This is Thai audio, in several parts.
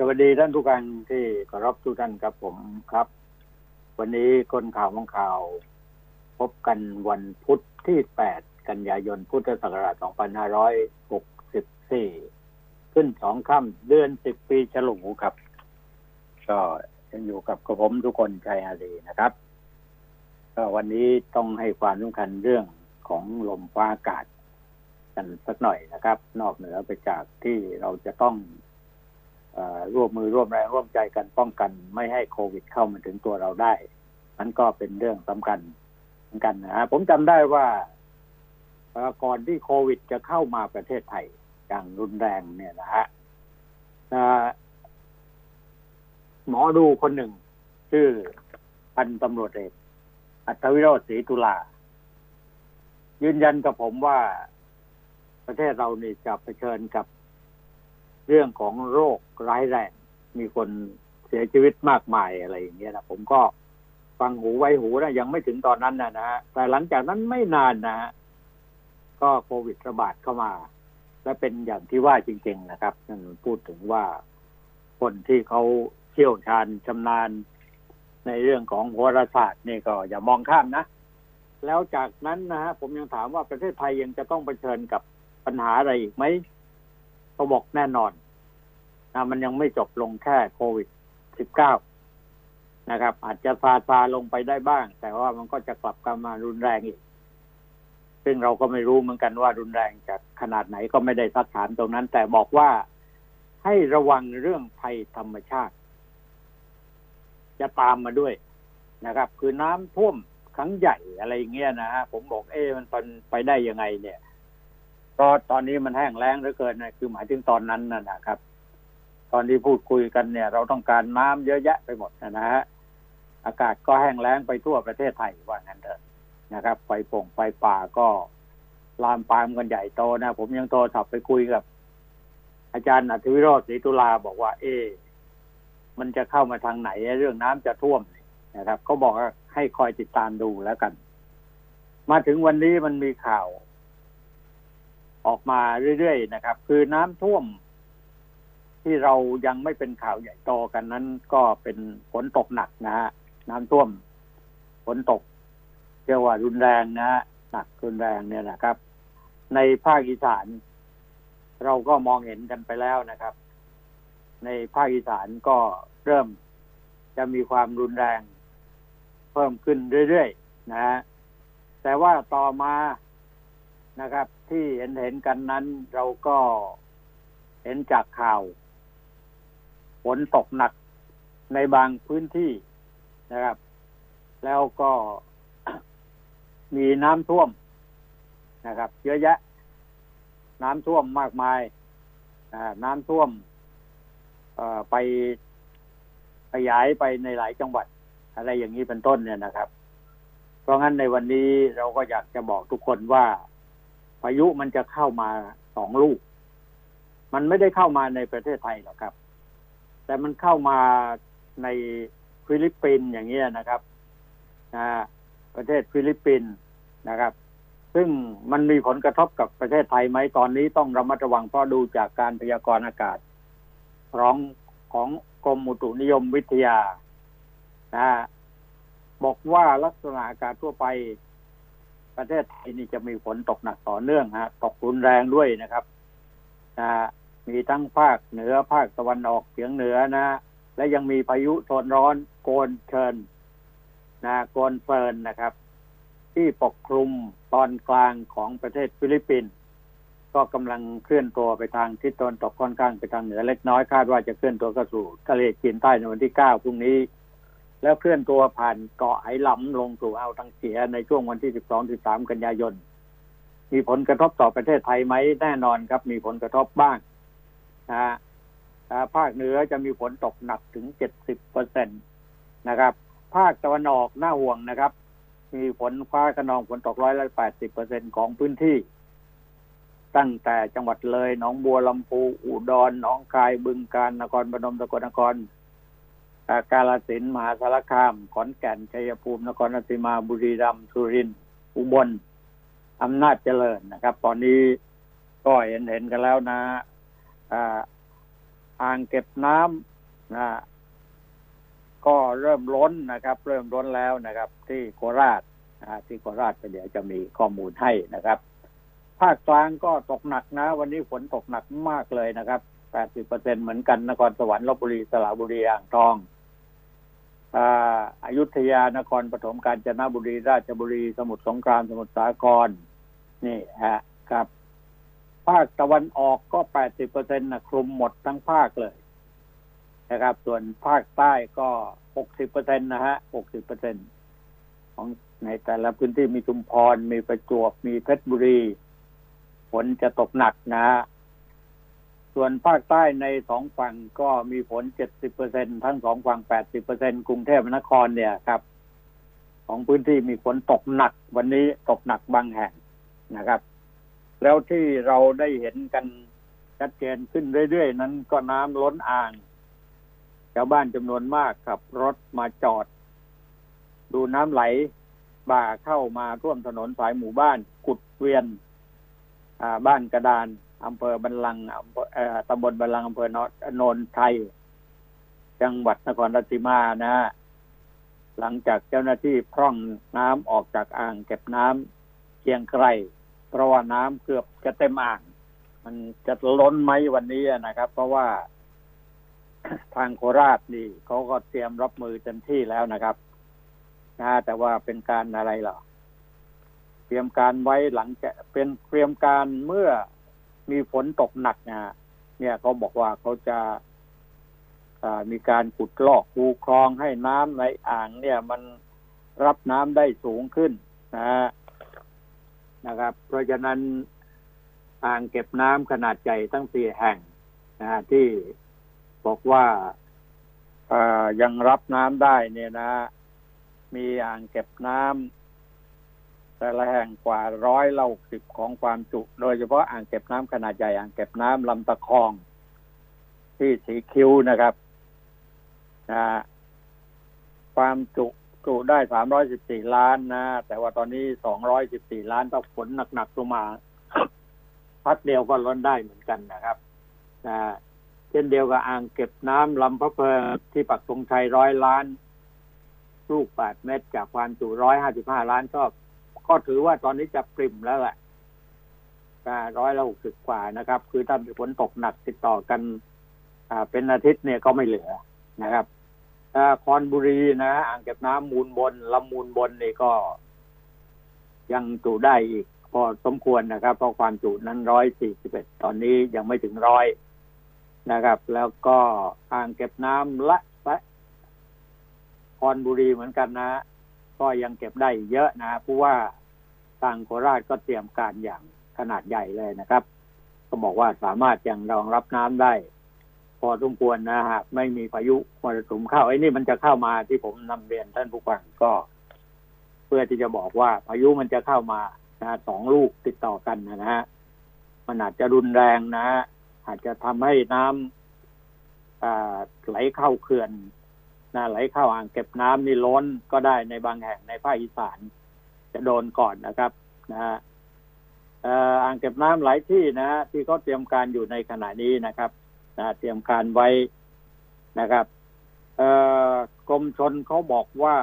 สวัสดีท่านทุกท่านที่เคารพทุกท่านครับผมครับ วันนี้คนข่าวของข่าว พบกันวันพุธที่ 8 กันยายนพุทธศักราช 2564 ขึ้นสองค่ำเดือน 10 ปีฉลูครับ ก็ยังอยู่กับกระผมทุกคนชัยอารีนะครับก็วันนี้ต้องให้ความสำคัญเรื่องของลมฟ้าอากาศกันสักหน่อยนะครับ นอกเหนือไปจากที่เราจะต้อง ร่วมมือร่วมแรงร่วมใจกันป้องกันไม่ให้โควิดเข้ามาถึงตัวเราได้นั้นก็เป็นเรื่องสำคัญเหมือนกันนะฮะผมจำได้ว่าก่อนที่โควิดจะเข้ามาประเทศไทยอย่างรุนแรงเนี่ยนะฮะหมอดูคนหนึ่ง ชื่อพันตำรวจเอกอัตวิโรธศรีตุลา ยืนยันกับผมว่าประเทศเรานี่จะเผชิญกับ เรื่องของโรคร้ายแรงมีคนเสียชีวิตมากมายอะไรอย่างเงี้ยนะผมก็ฟังหูไว้หูนะยังไม่ถึงตอนนั้นนะนะฮะแต่หลังจากนั้นไม่นานนะฮะก็โควิดระบาดเข้ามา และเป็นอย่างที่ว่าจริง ๆ นะครับนั่นพูดถึงว่าคนที่เขาเชี่ยวชาญชำนาญในเรื่องของโหราศาสตร์นี่ก็อย่ามองข้ามนะ แล้วจากนั้นนะฮะผมยังถามว่าประเทศไทยยังจะต้องเผชิญกับปัญหาอะไรอีกไหม เขาบอกแน่นอนนะมันยังไม่จบลงแค่โควิด 19 นะครับ อาจจะซาซาลงไปได้บ้าง แต่ว่ามันก็จะกลับกลับมารุนแรงอีก ซึ่งเราก็ไม่รู้เหมือนกันว่ารุนแรงจากขนาดไหนก็ไม่ได้สักถามตรงนั้น แต่บอกว่าให้ระวังเรื่องภัยธรรมชาติ จะตามมาด้วยนะครับ คือน้ำท่วมครั้งใหญ่อะไรเงี้ยนะฮะผมบอกเอ๊มันไปได้ยังไงเนี่ย ก็ตอนนี้มันแห้งแล้งเหลือเกินนะคือหมายถึงตอนนั้นนะครับ ตอนที่พูดคุยกันเนี่ย เราต้องการน้ำเยอะแยะไปหมดนะฮะอากาศก็แห้งแล้งไปทั่วประเทศไทยว่างั้นเถอะนะครับ ไฟป่งไฟป่าก็ลามปามกันใหญ่โตนะผมยังโทรศัพท์ไปคุยกับ อาจารย์อัธวิโรจน์ศรีตุลาบอกว่า เอ๊มันจะเข้ามาทางไหนเรื่องน้ำจะท่วมนะครับเขาบอกว่าให้คอยติดตามดูแล้วกัน มาถึงวันนี้มันมีข่าว ออกมาเรื่อยๆนะครับ คือน้ำท่วม ที่เรายังไม่เป็นข่าวใหญ่โตกันนั้น ก็เป็นฝนตกหนักนะฮะน้ำท่วมฝนตกเรียกว่ารุนแรงนะฮะหนักรุนแรงเนี่ยนะครับ ในภาคอีสาน เราก็มองเห็นกันไปแล้วนะครับ ในภาคอีสานก็เริ่มจะมีความรุนแรง เพิ่มขึ้นเรื่อยๆนะฮะแต่ว่าต่อมา นะครับ ที่เห็นเห็นกันนั้นเราก็เห็นจากข่าวฝนตกหนักในบางพื้นที่นะครับ แล้วก็มีน้ำท่วมนะครับ เยอะแยะ น้ำท่วมมากมายน้ำท่วมไปขยายไปในหลายจังหวัด อะไรอย่างนี้เป็นต้นเนี่ยนะครับ เพราะงั้นในวันนี้เราก็อยากจะบอกทุกคนว่า พายุมันจะเข้ามาสองลูก มันไม่ได้เข้ามาในประเทศไทยหรอกครับ แต่มันเข้ามาในฟิลิปปินส์อย่างเงี้ยนะครับนะประเทศฟิลิปปินส์นะครับ ซึ่งมันมีผลกระทบกับประเทศไทยไหมตอนนี้ต้องระมัดระวังเพราะดูจากการพยากรณ์อากาศร้องของกรมอุตุนิยมวิทยานะบอกว่าลักษณะอากาศทั่วไป ประเทศไทยนี่จะมีฝนตกหนักต่อเนื่องฮะตกรุนแรงด้วยนะครับนะมีทั้งภาคเหนือภาคตะวันออกเฉียงเหนือนะ และยังมีพายุโซนร้อนโกนเซินนะโกนเฟิร์นนะครับ ที่ปกคลุมตอนกลางของประเทศฟิลิปปินส์ก็กำลังเคลื่อนตัวไปทางทิศตะวันตกค่อนข้างไปทางเหนือเล็กน้อยคาดว่าจะเคลื่อนตัวเข้าสู่ทะเลจีนใต้ในวันที่เก้าพรุ่งนี้ แล้วเคลื่อนตัวผ่านเกาะไหหลำลงสู่อ่าวตังเสียในช่วงวันที่ 12 13 กันยายน มีผลกระทบต่อประเทศไทยไหมแน่นอนครับ มีผลกระทบบ้างนะภาคเหนือจะมีฝนตกหนักถึง 70เปอร์เซ็นตนะครับ ภาคตะวันออกน่าห่วงนะครับ มีฝนฟ้าขนองฝนตกร้อยละ 80เปอร์เซ็นของพื้นที่ ตั้งแต่จังหวัดเลย หนองบัวลำพู อุดร หนองคาย บึงกาฬ นครพนมสกลนคร กาลสินมหาสารคาม ขอนแก่นชัยภูมินครราชสีมาบุรีรัมย์สุรินทร์อุบลอำนาจเจริญนะครับ ตอนนี้ก็เห็นเห็นกันแล้วนะอ่างเก็บน้ำนะก็เริ่มล้นนะครับ เริ่มล้นแล้วนะครับ ที่โคราชนะที่โคราชเดี๋ยวจะมีข้อมูลให้นะครับ ภาคกลางก็ตกหนักนะ วันนี้ฝนตกหนักมากเลยนะครับแปดสิบเปอร์เซ็นเหมือนกันนครสวรรค์ลบบุรีสระบุรีอ่างทอง อายุทยานครปฐมกาญจนบุรีราชบุรี สมุทรสงครามสมุทรสาคร นี่ฮะครับ ภาคตะวันออกก็แปดสิบเปอร์เซ็นต์นะคลุมหมดทั้งภาคเลยนะครับ ส่วนภาคใต้ก็หกสิบเปอร์เซ็นต์นะฮะหกสิบเปอร์เซ็นต์ของในแต่ละพื้นที่มีชุมพร มีประจวบมีเพชรบุรี ฝนจะตกหนักนะฮะ ส่วนภาคใต้ในสองฝั่งก็มีฝนเจ็ดสิบเปอร์เซ็นทั้งสองฝั่งแปดสิบเปอร์เซ็นกรุงเทพมหานครเนี่ยครับ ของพื้นที่มีฝนตกหนัก วันนี้ตกหนักบางแห่งนะครับ แล้วที่เราได้เห็นกันชัดเจนขึ้นเรื่อยๆ นั้นก็น้ำล้นอ่างชาวบ้านจำนวนมากขับรถมาจอด ดูน้ำไหล บ่าเข้ามาท่วมถนนสายหมู่บ้าน กุดเวียนบ้านกระดาน อำเภอบันลังอำเภอตำบลบันลังอำเภอนนนไทย จังหวัดนครราชสีมานะ หลังจากเจ้าหน้าที่พร่องน้ำออกจากอ่างเก็บน้ำเชียงไกรเพราะว่าน้ำเกือบจะเต็มอ่าง มันจะล้นไหมวันนี้นะครับ เพราะว่าทางโคราชนี่เขาก็เตรียมรับมือเต็มที่แล้วนะครับนะแต่ว่าเป็นการอะไรหรอเตรียมการไว้หลังจะเป็นเตรียมการเมื่อ มีฝนตกหนักนะเนี่ยเขาบอกว่าเขาจะมีการขุดลอกคูคลองให้น้ำในอ่างเนี่ยมันรับน้ำได้สูงขึ้นนะนะครับ เพราะฉะนั้นอ่างเก็บน้ำขนาดใหญ่ทั้งสี่แห่งนะที่บอกว่ายังรับน้ำได้เนี่ยนะ มีอ่างเก็บน้ำ แต่ละแห่งกว่าร้อยละหกสิบของความจุ โดยเฉพาะอ่างเก็บน้ำขนาดใหญ่อ่างเก็บน้ำลำตะคอง ที่สีคิ้วนะครับนะความจุจุได้สามร้อยสิบสี่ล้านนะ แต่ว่าตอนนี้สองร้อยสิบสี่ล้านต้องฝนหนักๆลงมา พัดเดียวก็ล้นได้เหมือนกันนะครับนะเช่นเดียวกับอ่างเก็บน้ำลำพะเพอที่ปักธงชัยร้อยล้าน ลูกแปดเมตรจากความจุร้อยห้าสิบห้าล้านก็ ก็ถือว่าตอนนี้จะปริมแล้วแหละร้อยละหกสิบกว่านะครับ คือถ้ามีฝนตกหนักติดต่อกันเป็นอาทิตย์เนี่ยก็ไม่เหลือนะครับคอนบุรีนะอ่างเก็บน้ำมูลบนลำมูลบนนี่ก็ ยังจุได้อีก พอสมควรนะครับ เพราะความจุนั้นร้อยสี่สิบเอ็ดตอนนี้ยังไม่ถึงร้อยนะครับ แล้วก็อ่างเก็บน้ำละะคอนบุรีเหมือนกันนะ ก็ยังเก็บได้เยอะนะเพราะว่า ทางโคราชก็เตรียมการอย่างขนาดใหญ่เลยนะครับ ก็บอกว่าสามารถยังรองรับน้ำได้ พอสมควรนะฮะไม่มีพายุมรสุมเข้าไอ้นี่มันจะเข้ามาที่ผมนำเรียนท่านผู้ฟังก็ เพื่อที่จะบอกว่าพายุมันจะเข้ามานะสองลูกติดต่อกันนะฮะมันอาจจะรุนแรงนะอาจจะทำให้น้ำไหลเข้าเขื่อนนะไหลเข้าอ่างเก็บน้ำนี่ล้นก็ได้ในบางแห่งในภาคอีสาน จะโดนก่อนนะครับนะฮะอ่างเก็บน้ำหลายที่นะฮะที่เขาเตรียมการอยู่ในขณะนี้นะครับนะเตรียมการไว้นะครับกรมชนเขาบอกว่า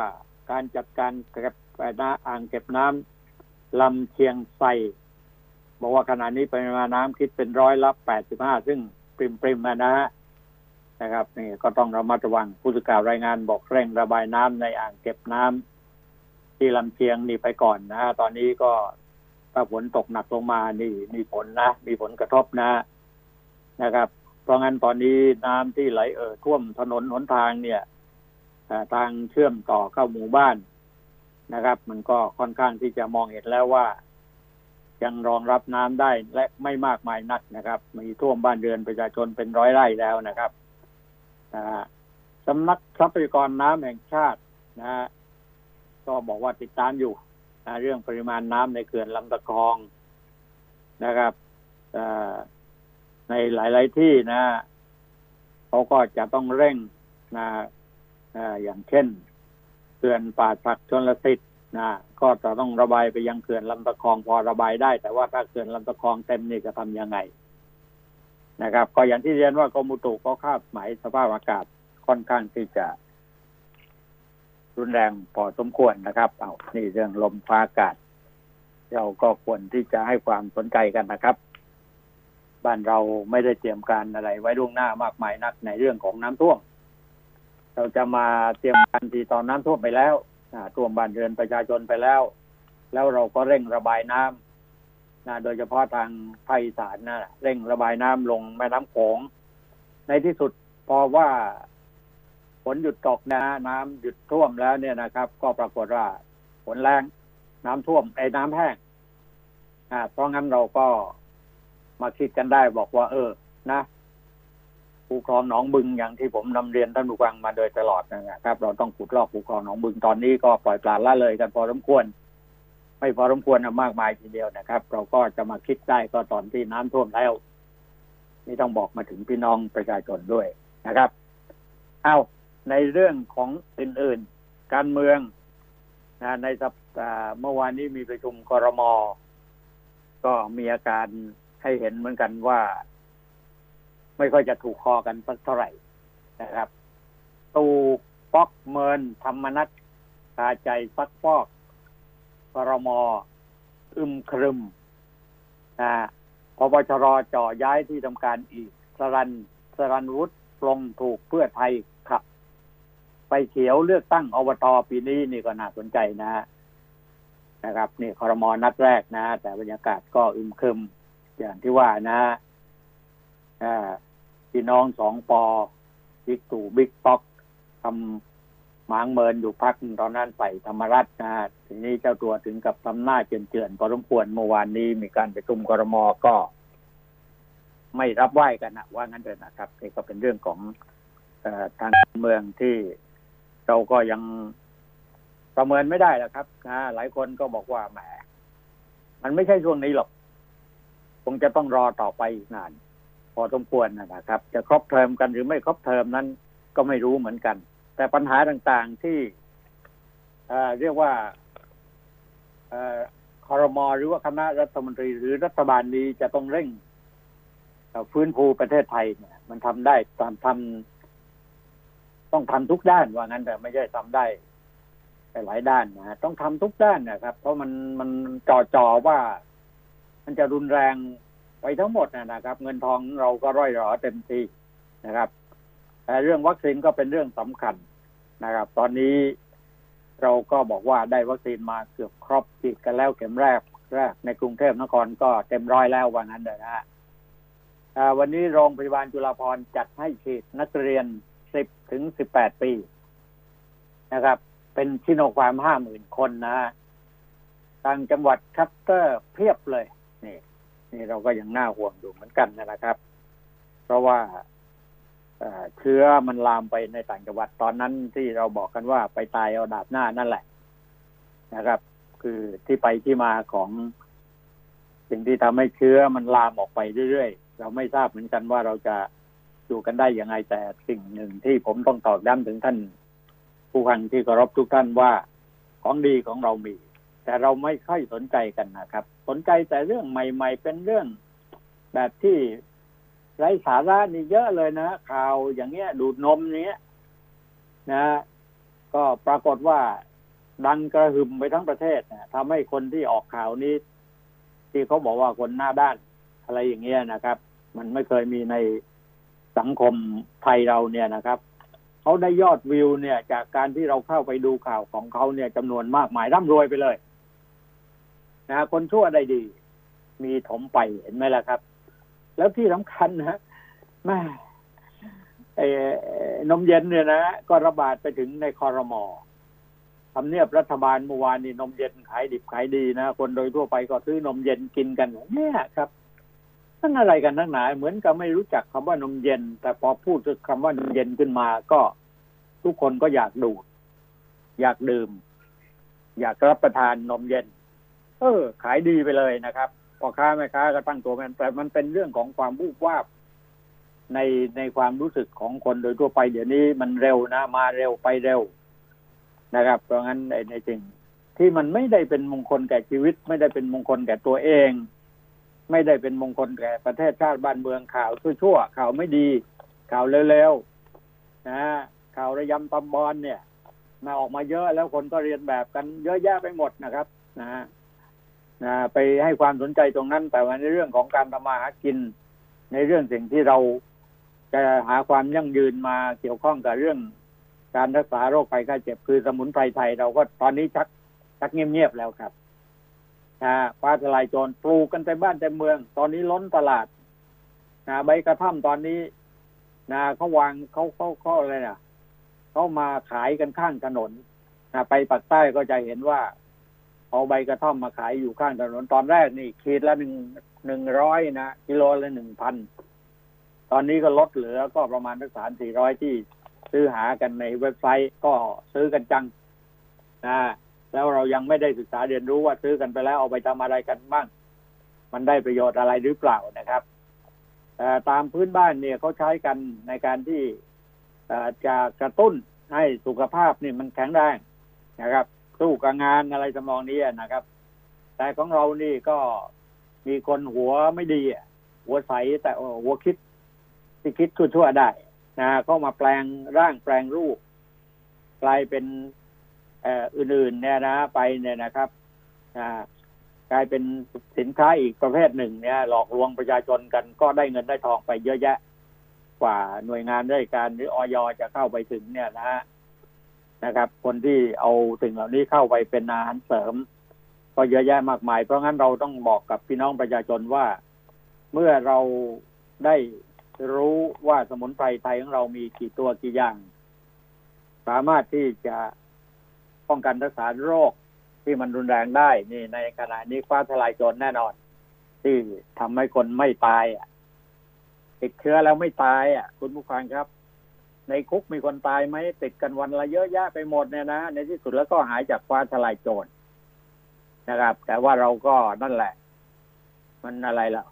การจัดการเก็บน้ำอ่างเก็บน้ำลำเชียงไซบอกว่าขณะนี้ปริมาณน้ำคิดเป็นร้อยละแปดสิบห้าซึ่งปริมปริมนะฮะนะครับนี่ก็ต้องระมัดระวังผู้สื่อข่าวรายงานบอกเร่งระบายน้ำในอ่างเก็บน้ำ ที่ลำเชียงนี่ไปก่อนนะตอนนี้ก็ถ้าฝนตกหนักลงมานี่มีผลนะ มีผลกระทบนะนะครับ เพราะงั้นตอนนี้น้ำที่ไหลเอ่อท่วมถนนหนทางเนี่ยทางเชื่อมต่อเข้าหมู่บ้านนะครับ มันก็ค่อนข้างที่จะมองเห็นแล้วว่า ยังรองรับน้ำได้และไม่มากมายนักนะครับ มีท่วมบ้านเรือนประชาชนเป็นร้อยไร่แล้วนะครับสำนักทรัพยากรน้ำแห่งชาตินะฮะ ก็บอกว่าติดตามอยู่นะเรื่องปริมาณน้ำในเขื่อนลำตะคองนะครับในหลาย ๆ ที่นะเขาก็จะต้องเร่งนะอย่างเช่นเขื่อนป่าสักชนลสิทธิ์นะก็จะต้องระบายไปยังเขื่อนลำตะคองพอระบายได้ แต่ว่าถ้าเขื่อนลำตะคองเต็มนี่จะทำยังไงนะครับ ก็อย่างที่เรียนว่ากรมอุตุก็คาดหมายสภาพอากาศค่อนข้างที่จะ รุนแรงพอสมควรนะครับ เอานี่เรื่องลมฟ้าอากาศ เราก็ควรที่จะให้ความสนใจกันนะครับ บ้านเราไม่ได้เตรียมการอะไร ไว้ล่วงหน้ามากมายนักในเรื่องของน้ำท่วม เราจะมาเตรียมการทีตอนน้ำท่วมไปแล้วท่วมบ้านเรือนประชาชนไปแล้ว แล้วเราก็เร่งระบายน้ำนะโดยเฉพาะทางภาคอีสานนะเร่งระบายน้ำลงแม่น้ำโขงในที่สุดพอว่า ฝนหยุดตกนะน้ำหยุดท่วมแล้วเนี่ยนะครับ ก็ปรากฏว่าฝนแรงน้ำท่วมไอ้น้ำแห้งอ่าเพราะงั้นเราก็มาคิดกันได้บอกว่า เออ นะภูคลองหนองบึงอย่างที่ผมนำเรียนท่านผู้ฟังมาโดยตลอดนะครับ เราต้องขุดลอกภูคลองหนองบึงตอนนี้ก็ปล่อยปลาละเลยกันพอสมควร ไม่พอสมควรมากมายทีเดียวนะครับ เราก็จะมาคิดได้ก็ตอนที่น้ำท่วมแล้วนี่ต้องบอกมาถึงพี่น้องประชาชนด้วยนะครับ เอา ในเรื่องของอื่นๆ การเมืองนะในสัปดาห์เมื่อวานนี้มีประชุมกรมก็มีอาการให้เห็นเหมือนกันว่า ไม่ค่อยจะถูกคอกันสักเท่าไหร่นะครับ ตูป๊อกเมินธรรมนัตคาใจซักฟอกกรมอึมครึมนะพบชรจ่อย้ายที่ทำการอีกสรันสรันวุฒิปลงถูกเพื่อไทย ไปเขียวเลือกตั้งอบตปีนี้นี่ก็น่าสนใจนะนะครับ นี่คอรมอนัดแรกนะ แต่บรรยากาศก็อึมครึม อย่างที่ว่านะพี่น้องสองปอบิ๊กตู่บิ๊กป๊อกทำหมางเมินอยู่พักตอนนั้นใส่ธรรมรัตนะทีนี้เจ้าตัวถึงกับทำหน้าเจือนๆพอสมควรเมื่อวานนี้มีการประชุมกรมก็ ไม่รับไหว้กันนะว่างั้นเลยนะครับนี่ก็เป็นเรื่องของอทางเมืองที่ เราก็ยังประเมินไม่ได้แล้วครับนะหลายคนก็บอกว่าแหมมันไม่ใช่ช่วงนี้หรอก คงจะต้องรอต่อไปอีกนาน พอสมควรนะครับ จะครบเทอมกันหรือไม่ครบเทอมนั้นก็ไม่รู้เหมือนกัน แต่ปัญหาต่างๆที่เรียกว่าคอรมอหรือว่าคณะรัฐมนตรี หรือรัฐบาลนี้จะต้องเร่งฟื้นฟูประเทศไทยเนี่ย มันทำได้ตามทำ ต้องทำทุกด้านว่างั้นแต่ไม่ใช่ทำได้หลายด้านนะต้องทำทุกด้านนะครับ เพราะมันมันจ่อจ่อว่า มันจะรุนแรงไปทั้งหมดนะครับ เงินทองเราก็ร่อยหรอเต็มที่นะครับแต่เรื่องวัคซีนก็เป็นเรื่องสำคัญนะครับ ตอนนี้เราก็บอกว่าได้วัคซีนมาเกือบครบฉีดกันแล้วเข็มแรกแรกในกรุงเทพนครก็เต็มร้อยแล้ววันนั้นเลยนะฮะวันนี้โรงพยาบาลจุฬาภรณ์จัดให้ฉีดนักเรียน สิบถึงสิบแปดปีนะครับ เป็นซิโนฟาร์มห้าหมื่นคนนะทางจังหวัดคลัสเตอร์เพียบเลย นี่ นี่เราก็ยังน่าห่วงอยู่เหมือนกันนะครับ เพราะว่าเชื้อมันลามไปในต่างจังหวัดตอนนั้นที่เราบอกกันว่าไปตายเอาดาบหน้านั่นแหละนะครับ คือที่ไปที่มาของสิ่งที่ทำให้เชื้อมันลามออกไปเรื่อยๆ เราไม่ทราบเหมือนกันว่าเราจะ อยู่กันได้ยังไงแต่สิ่งหนึ่งที่ผมต้องตอกย้ำถึงท่าน ผู้ฟังที่เคารพทุกท่านว่าของดีของเรามี แต่เราไม่ค่อยสนใจกันนะครับ สนใจแต่เรื่องใหม่ ๆ เป็นเรื่องแบบที่ไร้สาระนี่เยอะเลยนะข่าวอย่างเงี้ย ดูดนมเนี้ยนะ ก็ปรากฏว่าดังกระหึ่มไปทั้งประเทศนะทำให้คนที่ออกข่าวนี้ ที่เขาบอกว่าคนหน้าด้านอะไรอย่างเงี้ยนะครับ มันไม่เคยมีใน สังคมไทยเราเนี่ยนะครับเขาได้ยอดวิวเนี่ย จากการที่เราเข้าไปดูข่าวของเขาเนี่ยจำนวนมากมายร่ำรวยไปเลยนะคนชั่วได้ดี มีถมไปเห็นไหมล่ะครับ แล้วที่สำคัญนะแม่ไอ้นมเย็นเนี่ยนะก็ระบาดไปถึงในคอรมอทำเนียบรัฐบาลเมื่อวานนี้นมเย็นขายดิบขายดีนะคนโดยทั่วไปก็ซื้อนมเย็นกินกันเนี่ยครับ ทั้งอะไรกันทั้งหลายเหมือนกับไม่รู้จักคำว่านมเย็น แต่พอพูดคำว่านมเย็นขึ้นมาก็ทุกคนก็อยากดูด อยากดื่ม อยากรับประทานนมเย็น เออ ขายดีไปเลยนะครับพ่อค้าแม่ค้าก็ตั้งตัวมันแต่มันเป็นเรื่องของความวูบวาบในในความรู้สึกของคนโดยทั่วไป เดี๋ยวนี้มันเร็วนะ มาเร็วไปเร็วนะครับ เพราะงั้นในในจริงที่มันไม่ได้เป็นมงคลแก่ชีวิต ไม่ได้เป็นมงคลแก่ตัวเอง ไม่ได้เป็นมงคลแก่ประเทศชาติบ้านเมืองข่าวชั่วๆข่าวไม่ดี ข่าวเร็วๆนะข่าวระยำตำบอลเนี่ยมาออกมาเยอะแล้วคนก็เรียนแบบกันเยอะแยะไปหมดนะครับนะนะไปให้ความสนใจตรงนั้น แต่ว่าในเรื่องของการทำมาหากิน ในเรื่องสิ่งที่เราจะหาความยั่งยืนมาเกี่ยวข้องกับเรื่อง การรักษาโรคภัยไข้เจ็บคือสมุนไพรไทยเราก็ตอนนี้ชักชักเงียบๆแล้วครับ นะฟ้าทลายโจรปลูกกันเต็มบ้านเต็มเมือง ตอนนี้ล้นตลาดนะใบกระท่อมตอนนี้นะเขาวางเขาเขาเขาอะไรนะเขามาขายกันข้างถนนนะไปปากใต้ก็จะเห็นว่า เอาใบกระท่อมมาขายอยู่ข้างถนนตอนแรกนี่ขีดละหนึ่งหนึ่งร้อยนะกิโลละหนึ่งพันตอนนี้ก็ลดเหลือก็ประมาณสักสามสี่ร้อยที่ซื้อหากันในเว็บไซต์ก็ซื้อกันจังนะ แล้วเรายังไม่ได้ศึกษาเรียนรู้ว่าซื้อกันไปแล้วเอาไปทำอะไรกันบ้าง มันได้ประโยชน์อะไรหรือเปล่านะครับแต่ตามพื้นบ้านเนี่ยเขาใช้กันในการที่จะกระตุ้นให้สุขภาพนี่มันแข็งแรงนะครับสู้กับงานอะไรจำนองนี้นะครับ แต่ของเรานี่ก็มีคนหัวไม่ดีหัวใสแต่หัวคิดที่คิดทั่วๆได้นะก็มาแปลงร่างแปลงรูป กลายเป็น อ่ออื่นๆเนี่ยนะไปเนี่ยนะครับกลายเป็นสินค้าอีกประเภทหนึ่งเนี่ยหลอกลวงประชาชนกันก็ได้เงินได้ทองไปเยอะแยะ กว่าหน่วยงานราชการหรือออยจะเข้าไปถึงเนี่ยนะนะครับ คนที่เอาสิ่งเหล่านี้เข้าไปเป็นอาหารเสริม ก็เยอะแยะมากมาย เพราะงั้นเราต้องบอกกับพี่น้องประชาชนว่า เมื่อเราได้รู้ว่าสมุนไพรไทยของเรามีกี่ตัวกี่อย่าง สามารถที่จะ ป้องกันรักษาโรคที่มันรุนแรงได้นี่ในขณะนี้ฟ้าทลายโจรแน่นอน ที่ทำให้คนไม่ตายอะติดเชื้อแล้วไม่ตายอะ คุณผู้ฟังครับ ในคุกมีคนตายไหมติดกันวันละเยอะแยะไปหมดเนี่ยนะในที่สุดแล้วก็หายจากฟ้าทลายโจรนะครับ แต่ว่าเราก็นั่นแหละ มันอะไรล่ะ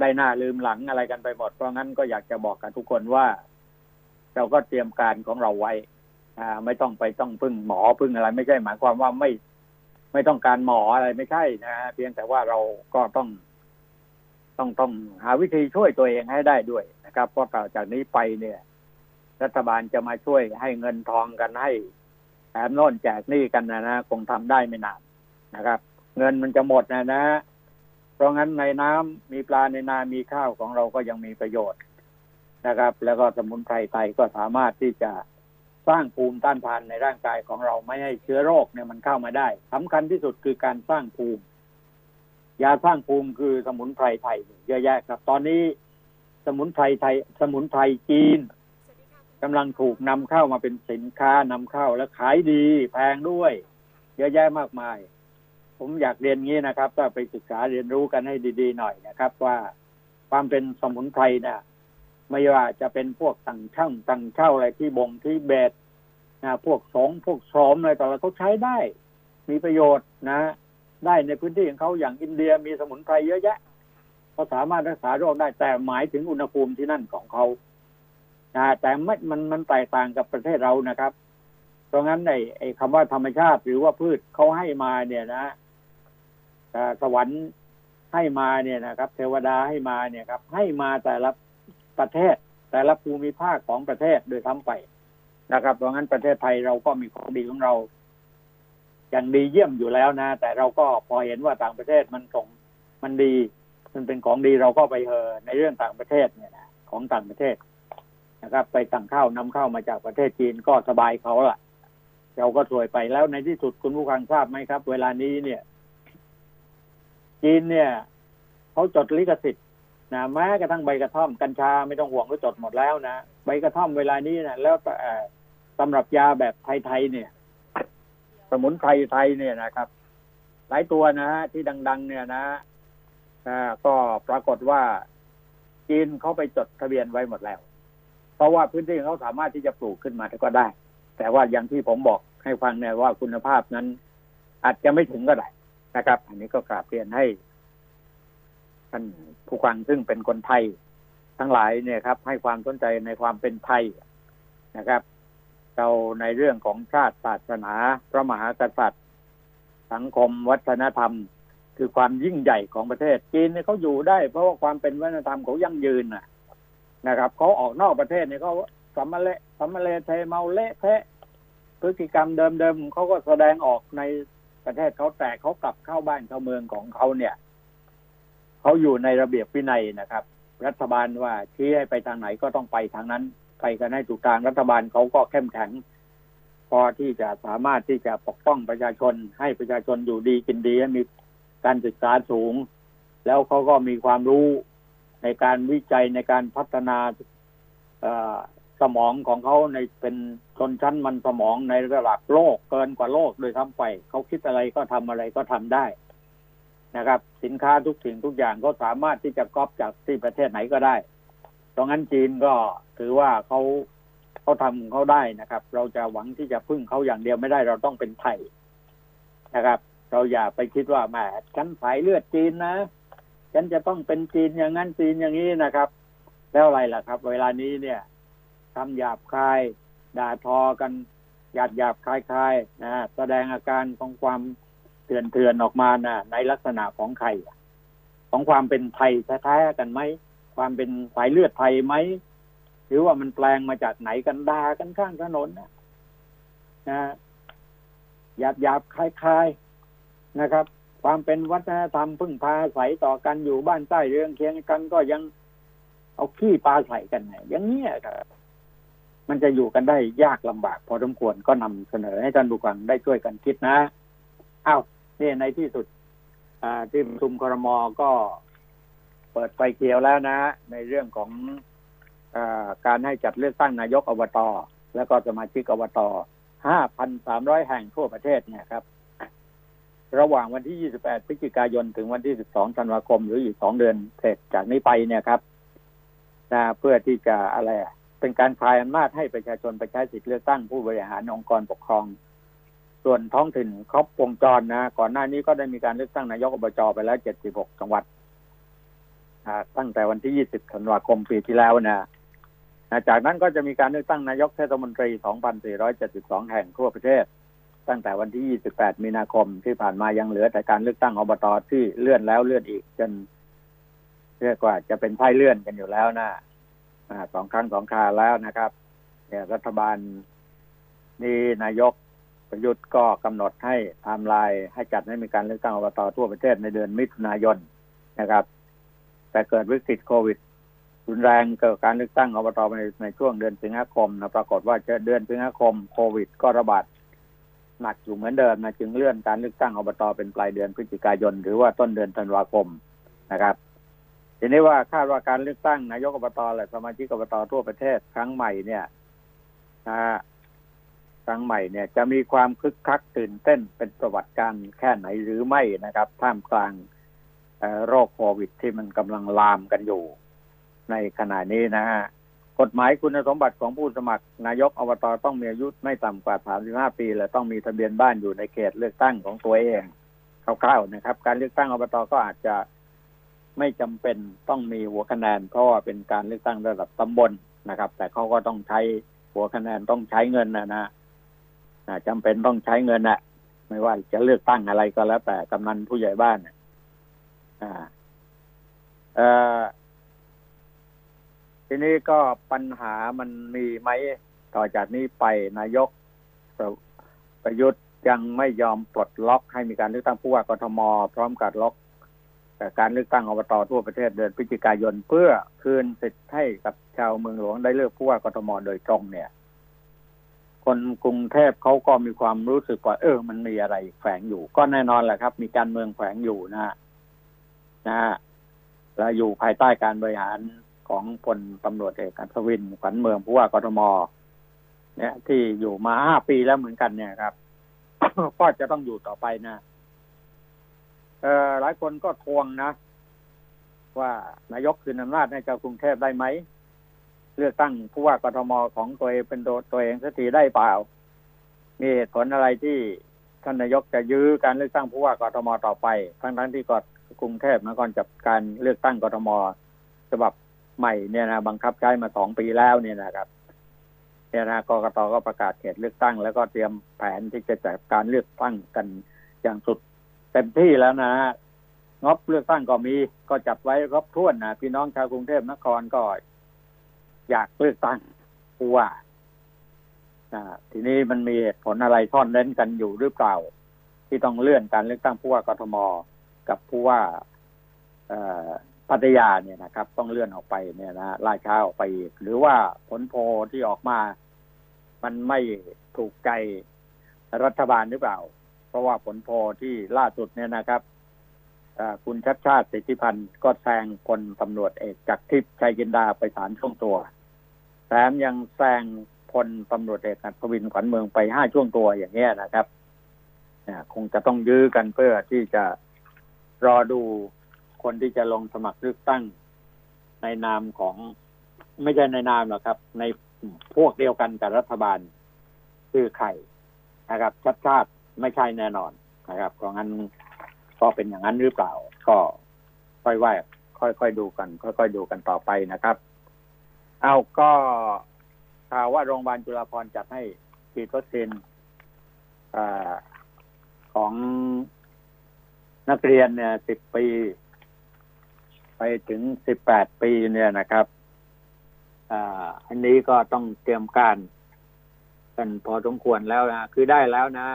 ได้หน้าลืมหลังอะไรกันไปหมดเพราะงั้นก็อยากจะบอกกับทุกคนว่า เราก็เตรียมการของเราไว้ อ่าไม่ต้องไปต้องพึ่งหมอพึ่งอะไร ไม่ใช่หมายความว่าไม่ ไม่ต้องการหมออะไรไม่ใช่นะเพียงแต่ว่าเราก็ต้อง ต้องต้องหาวิธีช่วยตัวเองให้ได้ด้วยนะครับ เพราะต่อจากนี้ไปเนี่ย รัฐบาลจะมาช่วยให้เงินทองกันให้แถมโน่นแจกนี่กันนะนะคงทำได้ไม่นานนะครับ เงินมันจะหมดนะนะ เพราะงั้นในน้ำมีปลาในนา มีข้าวของเราก็ยังมีประโยชน์นะครับ แล้วก็สมุนไพรไทยก็สามารถที่จะ สร้างภูมิต้านทานในร่างกายของเราไม่ให้เชื้อโรคเนี่ยมันเข้ามาได้สำคัญที่สุดคือการสร้างภูมิ ยาสร้างภูมิคือสมุนไพรไทยเยอะแยะครับ ตอนนี้สมุนไพรไทย สมุนไพรจีนกำลังถูกนำเข้ามาเป็นสินค้านำเข้าและขายดีแพงด้วย เยอะแยะมากมาย ผมอยากเรียนงี้นะครับก็ไปศึกษาเรียนรู้กันให้ดี ๆ หน่อยนะครับ ว่าความเป็นสมุนไพรเนี่ย ไม่ว่าจะเป็นพวกต่างช่างต่างเช่าอะไรที่บ่งที่เบดนะพวกสองพวกสอมอะไรต่ออะไรเขาใช้ได้ มีประโยชน์นะ ได้ในพื้นที่ของเขาอย่างอินเดียมีสมุนไพรเยอะแยะเขาสามารถรักษาโรคได้แต่หมายถึงอุณหภูมิที่นั่นของเขานะแต่ไม่มันมันแตกต่างกับประเทศเรานะครับ เพราะงั้นไอ้ไอ้คำว่าธรรมชาติหรือว่าพืชเขาให้มาเนี่ยนะสวรรค์ให้มาเนี่ยนะครับ เทวดาให้มาเนี่ยครับ ให้มาแต่ละ ประเทศ แต่ละภูมิภาคของประเทศโดยทั้งไปนะครับ เพราะงั้นประเทศไทยเราก็มีของดีของเรา อย่างดีเยี่ยมอยู่แล้วนะ แต่เราก็พอเห็นว่าต่างประเทศมันส่งมันดี มันเป็นของดีเราก็ไปเฮอในเรื่องต่างประเทศเนี่ยนะของต่างประเทศนะครับ ไปสั่งข้าวนำเข้ามาจากประเทศจีนก็สบายเขาล่ะ เราก็สวยไปแล้วในที่สุดคุณผู้ฟังทราบไหมครับ เวลานี้เนี่ย จีนเนี่ยเขาจดลิขสิทธิ์ นะแม้กระทั่งใบกระท่อมกัญชาไม่ต้องห่วงก็จดหมดแล้วนะใบกระท่อมเวลานี้นะแล้วสำหรับยาแบบไทยๆเนี่ย สมุนไพรไทยเนี่ยนะครับ หลายตัวนะฮะที่ดัง ๆ เนี่ยนะอ่าก็ปรากฏว่าจีนเขาไปจดทะเบียนไว้หมดแล้ว เพราะว่าพื้นที่เขาสามารถที่จะปลูกขึ้นมาก็ได้ แต่ว่าอย่างที่ผมบอกให้ฟังเนี่ยว่าคุณภาพนั้น อาจจะไม่ถึงก็ได้นะครับ อันนี้ก็กราบเรียนให้ ท่านผู้ฟังซึ่งเป็นคนไทย ทั้งหลายเนี่ยครับ ให้ความสนใจในความเป็นไทยนะครับ เราในเรื่องของชาติศาสนาพระมหากษัตริย์ สังคมวัฒนธรรม คือความยิ่งใหญ่ของประเทศจีนเนี่ยเขาอยู่ได้ เพราะว่าความเป็นวัฒนธรรมเขายั่งยืนนะนะครับเขาออกนอกประเทศเนี่ยเขาสมมาเละสมมาเลเทเมาเละเทะพฤติกรรมเดิมๆเขาก็แสดงออกในประเทศเขาแต่เขากลับเข้าบ้านเข้าเมืองของเขาเนี่ย เขาอยู่ในระเบียบวินัยนะครับ รัฐบาลว่าชี้ให้ไปทางไหนก็ต้องไปทางนั้น ไปกันให้ถูกทางรัฐบาลเขาก็เข้มแข็ง พอที่จะสามารถที่จะปกป้องประชาชน ให้ประชาชนอยู่ดีกินดีมีการศึกษาสูง แล้วเขาก็มีความรู้ในการวิจัยในการพัฒนาสมองของเขาในเป็นชนชั้นมันสมองในระดับโลกเกินกว่าโลกโดยทั้งไปเขาคิดอะไรก็ทำอะไรก็ทำได้ นะครับ สินค้าทุกสิ่งทุกอย่างก็สามารถที่จะก๊อปจากที่ประเทศไหนก็ได้ตรงนั้นจีนก็ถือว่าเขาเขาทำเขาได้นะครับ เราจะหวังที่จะพึ่งเขาอย่างเดียวไม่ได้ เราต้องเป็นไทยนะครับ เราอย่าไปคิดว่าแหมฉันสายเลือดจีนนะฉันจะต้องเป็นจีนอย่างนั้นจีนอย่างนี้นะครับ แล้วอะไรล่ะครับ เวลานี้เนี่ยทำหยาบคาย ด่าทอกันหยาบหยาบคายคายนะแสดงอาการของความ อนเถื่อนออกมานะในลักษณะของใครของความเป็นไทยแท้ๆกันไหมความเป็นสายเลือดไทยไหมหรือว่ามันแปลงมาจากไหนกันด่ากันข้างถนนนะนะหยาบหยาบคล้ายๆนะครับ ความเป็นวัฒนธรรมพึ่งพาใสต่อกันอยู่บ้านใต้เรื่องเคียงกันก็ยังเอาขี้ปลาใส่กันไงอย่างนี้ครับ มันจะอยู่กันได้ยากลำบาก พอสมควรก็นำเสนอให้ท่านผู้ฟังได้ช่วยกันคิดนะอ้าว นี่ในที่สุดที่ประชุมครมก็เปิดไฟเขียวแล้วนะ ในเรื่องของอการให้จัดเลือกตั้งนายกอบตแล้วก็สมาชิกอบต5,300แห่งทั่วประเทศเนี่ยครับ ระหว่างวันที่ 28 พฤศจิกายน ถึงวันที่ 12 ธันวาคม หรืออีกสองเดือนเสร็จจากนี้ไปเนี่ยครับนะเพื่อที่จะอะไร เป็นการคลายอำนาจให้ประชาชนไปใช้สิทธิเลือกตั้งผู้บริหารองค์กรปกครอง ส่วนท้องถิ่นครบวงจรนะ ก่อนหน้านี้ก็ได้มีการเลือกตั้งนายกอบจไปแล้ว 76 จังหวัดตั้งแต่วันที่ 20 ธันวาคมปีที่แล้วนะจากนั้นก็จะมีการเลือกตั้งนายกเทศมนตรี 2,472 แห่งทั่วประเทศ ตั้งแต่วันที่ 28 มีนาคมที่ผ่านมายังเหลือแต่การเลือกตั้งอบตที่เลื่อนแล้วเลื่อนอีกจนเรียกว่าจะเป็นไพ่เลื่อนกันอยู่แล้วนะสองครั้งสองคราแล้วนะครับ เนี่ยรัฐบาลนี่นายก ประยุทธ์ก็กำหนดให้ไทม์ไลน์ให้จัดให้มีการเลือกตั้งอบตทั่วประเทศในเดือนมิถุนายนนะครับ แต่เกิดวิกฤตโควิดรุนแรงเกิดการเลือกตั้งอบตในในช่วงเดือนสิงหาคมนะปรากฏว่าจะเดือนสิงหาคมโควิด ก็ระบาดหนักอยู่เหมือนเดิมนะจึงเลื่อนการเลือกตั้งอบตเป็นปลายเดือนพฤศจิกายน หรือว่าต้นเดือนธันวาคมนะครับ ทีนี้ว่าคาดว่าการเลือกตั้งนายกอบตและสมาชิกอบตทั่วประเทศครั้งใหม่เนี่ยนะ ครั้งใหม่เนี่ยจะมีความคึกคักตื่นเต้นเป็นประวัติการแค่ไหนหรือไม่นะครับ ท่ามกลางโรคโควิดที่มันกำลังลามกันอยู่ ในขณะนี้นะฮะกฎหมายคุณสมบัติของผู้สมัคร นายกอบตต้องมีอายุไม่ต่ำกว่า 35 ปี และต้องมีทะเบียนบ้านอยู่ในเขตเลือกตั้งของตัวเองคร่าวๆนะครับ การเลือกตั้งอบตก็อาจจะไม่จำเป็นต้องมีหัวคะแนนเพราะว่าเป็นการเลือกตั้งระดับตำบลนะครับ แต่เขาก็ต้องใช้หัวคะแนนต้องใช้เงินนะนะ จำเป็นต้องใช้เงินนะไม่ว่าจะเลือกตั้งอะไรก็แล้ว แต่กำนันผู้ใหญ่บ้านอ่าเออทีนี้ก็ปัญหามันมีไหมต่อจากนี้ไปนายกประยุทธ์ยังไม่ยอมปลดล็อกให้มีการเลือกตั้งผู้ว่ากทม พร้อมกับล็อกการเลือกตั้งอบตทั่วประเทศเดือนพฤศจิกายนเพื่อคืนสิทธิ์ให้กับชาวเมืองหลวงได้เลือกผู้ว่ากทมโดยตรงเนี่ย คนกรุงเทพเขาก็มีความรู้สึกว่า เออ มันมีอะไรแฝงอยู่ ก็แน่นอนแหละครับ มีการเมืองแฝงอยู่นะนะและอยู่ภายใต้การบริหารของพลตำรวจเอกอัศวินขวัญเมืองผู้ว่ากทมเนี่ยที่อยู่มาห้าปีแล้วเหมือนกันเนี่ยครับ ก็จะต้องอยู่ต่อไปนะเออหลายคนก็ทวงนะ ว่านายกคืนอำนาจให้เจ้ากรุงเทพได้ไหม เลือกตั้งผู้ว่ากทมของตัวเองเป็นตัวเองสักทีได้เปล่า มีเหตุผลอะไรที่ท่านนายกจะยื้อการเลือกตั้งผู้ว่ากทมต่อไป ทั้งทั้งที่กกรุงเทพมหานครจับการเลือกตั้งกทมฉบับใหม่เนี่ยนะบังคับใช้มาสองปีแล้วเนี่ยนะครับเนี่ยนะกกตก็ประกาศเขตเลือกตั้ง แล้วก็เตรียมแผนที่จะจัดการเลือกตั้งกันอย่างสุดเต็มที่แล้วนะงบเลือกตั้งก็มีก็จัดไว้ครบถ้วนนะพี่น้องชาวกรุงเทพนครก็ อยากเลือกตั้งผู้ว่าทีนี้มันมีเหตุผลอะไรซ่อนเร้นกันอยู่หรือเปล่า ที่ต้องเลื่อนการเลือกตั้งผู้ว่ากทมกับผู้ว่าเอ่อพัทยาเนี่ยนะครับ ต้องเลื่อนออกไปเนี่ยนะล่าช้าออกไปอีกหรือว่าผลโพลที่ออกมา มันไม่ถูกใจรัฐบาลหรือเปล่า เพราะว่าผลโพลที่ล่าสุดเนี่ยนะครับคุณชัดชาติสิทธิพันธ์ก็แซงพลตำรวจเอกจากทิพย์ชัยกินดาไปสารช่วงตัว ถมยังแซงพลตำรวจเอกอัศวินขวัญเมืองไปห้าช่วงตัวอย่างเงี้ยนะครับอ่าคงจะต้องยื้อกันเพื่อที่จะรอดูคนที่จะลงสมัครเลือกตั้งในนามของไม่ใช่ในนามหรอกครับ ในพวกเดียวกันกับรัฐบาลชื่อใครนะครับชัดชาติไม่ใช่แน่นอนนะครับเพราะงั้นก็เป็นอย่างนั้นหรือเปล่า ก็ค่อยว่าค่อยๆดูกัน ค่อยๆดูกันต่อไปนะครับ เอาก็ข่าวว่าโรงพยาบาลจุฬาภรณ์จัดให้ฉีดวัคซีนอของนักเรียนเนี่ยสิบปี ไปถึงสิบแปดปีเนี่ยนะครับอ่าอันนี้ก็ต้องเตรียมการกันพอสมควรแล้วนะคือได้แล้วนะ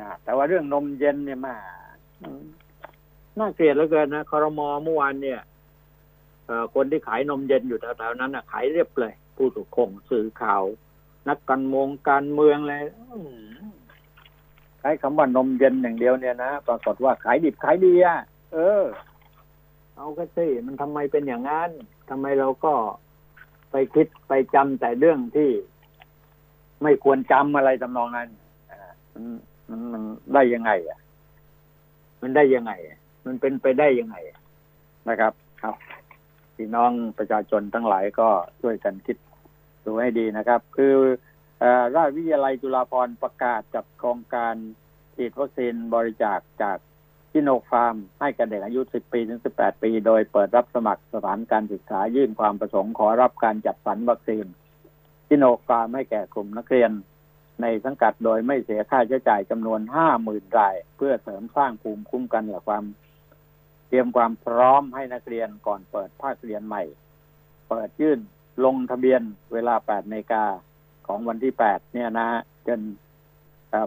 นะแต่ว่าเรื่องนมเย็นเนี่ยมาน่าเกลียดเหลือเกินนะคอรมอเมื่อวานเนี่ย คนที่ขายนมเย็นอยู่แถวๆนั้นนะขายเรียบเลย ผู้ถูกคงสื่อข่าว นักการเมืองการเมืองอะไรใช้คำว่านมเย็นอย่างเดียวเนี่ยนะปรากฏว่าขายดิบขายดีอะเออ เอาก็สิมันทำไมเป็นอย่างนั้นทำไมเราก็ไปคิดไปจำแต่เรื่องที่ ไม่ควรจำอะไรทำนองนั้นมันมันได้ยังไง อะ มันได้ยังไง มันเป็นไปได้ยังไงนะครับ ครับ พี่น้องประชาชนทั้งหลายก็ช่วยกันคิดดูให้ดีนะครับ คืออราชวิทยาลัยจุฬาภรณ์ประกาศจัดโครงการฉีดวัคซีนบริจาคจากซิโนฟาร์มให้กับเด็กอายุ 10 ปีถึง 18 ปี โดยเปิดรับสมัครสถานการศึกษายื่นความประสงค์ขอรับการจัดสรรวัคซีนซิโนฟาร์มให้แก่กลุ่มนักเรียน ในสังกัดโดยไม่เสียค่าใช้จ่ายจำนวนห้าหมื่นราย เพื่อเสริมสร้างภูมิคุ้มกันและความ เตรียมความพร้อมให้นักเรียนก่อนเปิดภาคเรียนใหม่ เปิดยื่นลงทะเบียนเวลา8นาฬิกาของวันที่ 8 เนี่ยนะฮะจน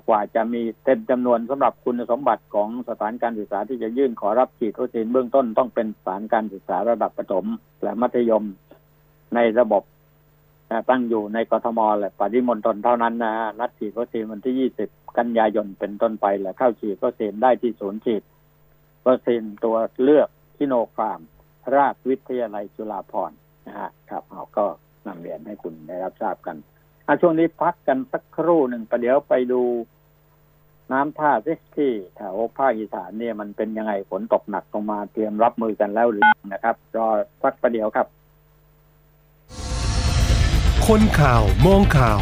กว่าจะมีเต็มจำนวนสำหรับคุณสมบัติของสถานการศึกษาที่จะยื่นขอรับฉีดวัคซีนเบื้องต้นต้องเป็นสถานการศึกษาระดับประถมและมัธยมในระบบตั้งอยู่ในกทมและปริมณฑลเท่านั้นนะฮะนัดฉีดวัคซีนวันที่ 20 กันยายนเป็นต้นไปและเข้าฉีดวัคซีนได้ที่ศูนย์ฉีด วัคซีนตัวเลือกทิโนฟาร์ม ราชวิทยาลัยจุฬาภรณ์นะฮะครับเอาก็นำเรียนให้คุณได้รับทราบกันอะช่วงนี้พักกันสักครู่หนึ่งประเดี๋ยวไปดูน้ำท่าสิที่แถวภาคอีสานเนี่ยมันเป็นยังไงฝนตกหนักลงมาเตรียมรับมือกันแล้วหรือนะครับ รอสักประเดี๋ยวครับ คนข่าวมองข่าว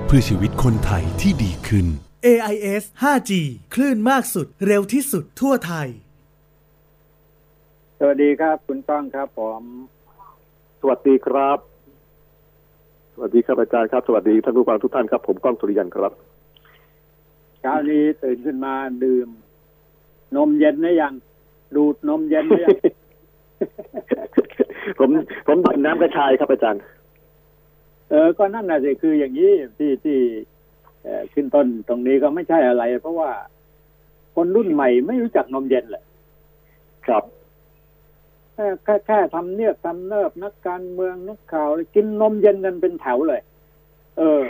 พื่อชีวิตคนไทยที่ดีขึ้น AIS 5G คลื่นมากสุดเร็วที่สุดทั่วไทย สวัสดีครับ คุณต้องครับผม สวัสดีครับ สวัสดีครับอาจารย์ครับ สวัสดีท่านผู้ฟังทุกท่านครับ ผมก้องสุริยันครับเช้านี้ตื่นขึ้นมาดื่ม นมเย็นนะยัง ดูดนมเย็นนะยังผมผมดื่มน้ำกระชายครับอาจารย์ เเออก็นั่นน่ะสิคืออย่างนี้ที่ที่เอ่อขึ้นต้นตรงนี้ก็ไม่ใช่อะไร เพราะว่าคนรุ่นใหม่ไม่รู้จักนมเย็นเลยครับแค่แค่แค่ทำเนียบทำเนิบนักการเมืองนักข่าวกินนมเย็นกันเป็นแถวเลย เออ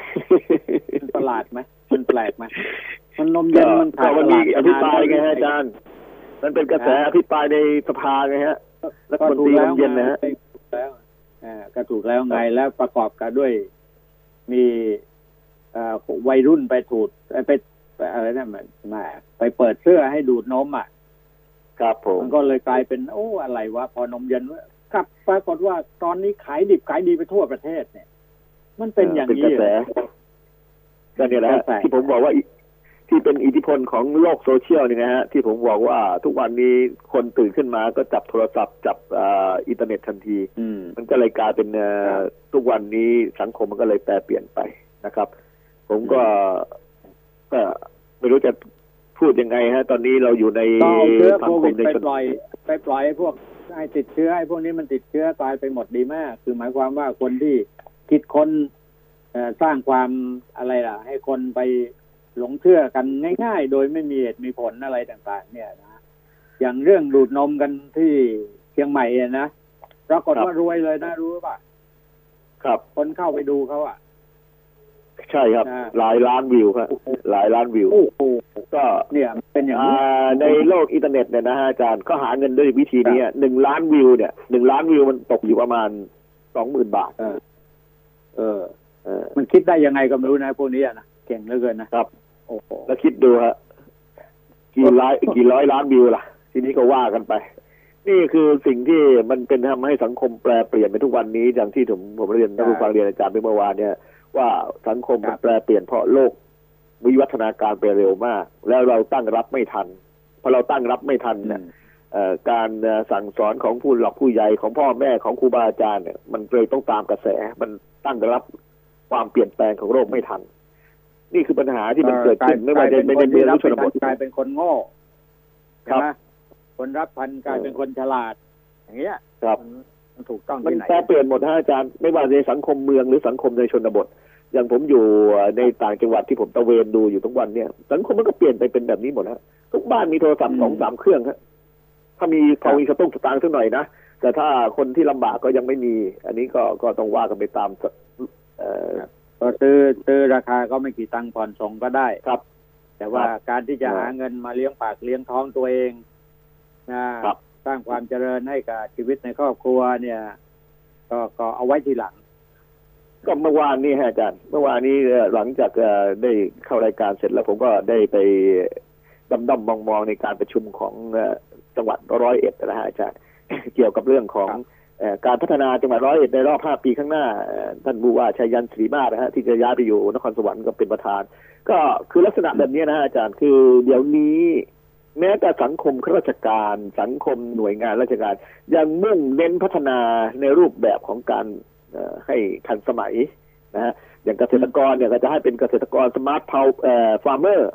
มันประหลาดไหมมันแปลกไหมมันนมเย็นมันก็ขายวันตนี้ลาดอภิปรายไงนนฮะอาจารย์ มันเป็นกระแสอภิปรายในสภาไงฮะรัฐมนตรีนมเย็นนะฮะก็ถูกแล้วอ่า ก็ถูกแล้วไงแล้วประกอบกันด้วยมีเอ่อวัยรุ่นไปถูดเอ่อไปไปอะไรนั่นมันมาไปเปิดเสื้อให้ดูดนมอะ ครับผมมันก็เลยกลายเป็น โอ้อะไรวะพอนมเย็นกลับปรากฏว่าตอนนี้ขายดิบขายดีไปทั่วประเทศเนี่ย มันเป็นอย่างเป็นนี้กระแสก็เนี่ยแหละฮะกระแสที่ผมบอกว่าอิ ที่เป็นอิทธิพลของโลกโซเชียลนี่นะฮะที่ผมบอกว่าทุกวันนี้คนตื่นขึ้นมาก็จับโทรศัพท์จับอ่าอินเทอร์เน็ตทันทีอืมมันก็เลยกลายเป็นเอ่อครับทุกวันนี้สังคมมันก็เลยแปรเปลี่ยนไปนะครับ ผมก็ก็ไม่รู้จะพูดยังไงฮะ ตอนนี้เราอยู่ในก็เอาเชื้อสัโคงควิมดในไปชนปล่อยไปปล่อยให้พวกให้ติดเชื้อให้พวกนี้มันติดเชื้อตายไปหมดดีมาก คือหมายความว่าคนที่คิดค้นเอ่อสร้างความอะไรล่ะ ให้คนไป หลงเชื่อกันง่าย ๆ โดยไม่มีเหตุมีผลอะไรต่างๆ เนี่ยนะอย่างเรื่องดูดนมกันที่เชียงใหม่อะนะปรากฏว่ารวยเลยนะรู้ป่ะครับ คนเข้าไปดูเขาอะ ใช่ครับอ่าหลายล้านวิวครับหลายล้านวิวโอ้โหก็เนี่ย เป็นอย่างอ่นี้าในโลกอินเทอร์เน็ตเนี่ยนะฮะอาจารย์ก็หาเงินด้วยวิธีนี้อะหนึ่งล้านวิวเนี่ยหนึ่งล้านวิวมันตกอยู่ประมาณสองหมื่นบาทเออ เออเออมันคิดได้ยังไงก็ไม่รู้นะพวกนี้อะนะเก่งเหลือเกินนะครับโอ้โห แล้วคิดดูฮะกี่ร้อยกี่ร้อยล้านวิวล่ะ ทีนี้ก็ว่ากันไป นี่คือสิ่งที่มันเป็นทำให้สังคมแปรเปลี่ยนไปทุกวันนี้อย่างที่ผมผมเรียนท่านผู้ฟังเรียนอาจารย์ไปเมื่อวานเนี่ย ว่าสังคมมันแปรเปลี่ยนเพราะโลกวิวัฒนาการไปเร็วมาก แล้วเราตั้งรับไม่ทันพอเราตั้งรับไม่ทันเนี่ยเอ่อการเอ่อสั่งสอนของผู้หลักผู้ใหญ่ของพ่อแม่ของครูบาอาจารย์เนี่ยมันเลยต้องตามกระแส มันตั้งรับความเปลี่ยนแปลงของโลกไม่ทัน นี่คือปัญหาที่มันเกิดขึ้นไม่ว่าจะเป็นในเมืองหรือชนบทกลายเป็นคนโง่ครับใช่ไหมคนรับพันกลายเป็นคนฉลาด อย่างเงี้ย ครับมันมันถูกต้องมันที่ไหนแปรเปลี่ยนหมดฮะอาจารย์ไม่ว่าในสังคมเมืองหรือสังคมในชนบท อย่างผมอยู่ในต่างจังหวัดที่ผมตระเวนดูอยู่ทุกวันเนี่ย สังคมมันก็เปลี่ยนไปเป็นแบบนี้หมดฮะทุกบ้านมีโทรศัพท์สองสามเครื่องฮะถ้ามีพอมีสตุ้งสตางค์สักหน่อยนะแต่ถ้าคนที่ลำบากก็ยังไม่มี อันนี้ก็ก็ต้องว่ากันไปตามสเอ่อ ก็ซื้อซื้อราคาก็ไม่กี่ตังค์ผ่อนส่งก็ได้ครับ แต่ว่าครับการที่จะครับหาเงินมาเลี้ยงปากเลี้ยงท้องตัวเองนะครับสร้างความเจริญให้กับชีวิตในครอบครัวเนี่ย ก็ก็เอาไว้ทีหลัง ก็เมื่อวานนี้ฮะอาจารย์เมื่อวานนี้เอ่อหลังจากเอ่อได้เข้ารายการเสร็จแล้ว ผมก็ได้ไปดำดำมองมองๆในการประชุมของเอ่อจังหวัดร้อยเอ็ดนะฮะอาจารย์เกี่ยวกับเรื่องของครับเอ่อ การพัฒนาจังหวัดร้อยเอ็ดในรอบห้าปีข้างหน้าเอ่อท่านผู้ว่าชัยยันศรีมาศนะฮะที่จะย้ายไปอยู่นครสวรรค์ก็เป็นประธาน ก็คือลักษณะแบบนี้นะฮะอาจารย์คือเดี๋ยวนี้ แม้แต่สังคมข้าราชการสังคมหน่วยงานราชการ ยังมุ่งเน้นพัฒนาในรูปแบบของการเอ่อให้ทันสมัยนะฮะอย่างเกษตรกรเนี่ยก็จะให้เป็นเกษตรกร smart พาวเอ่อ farmer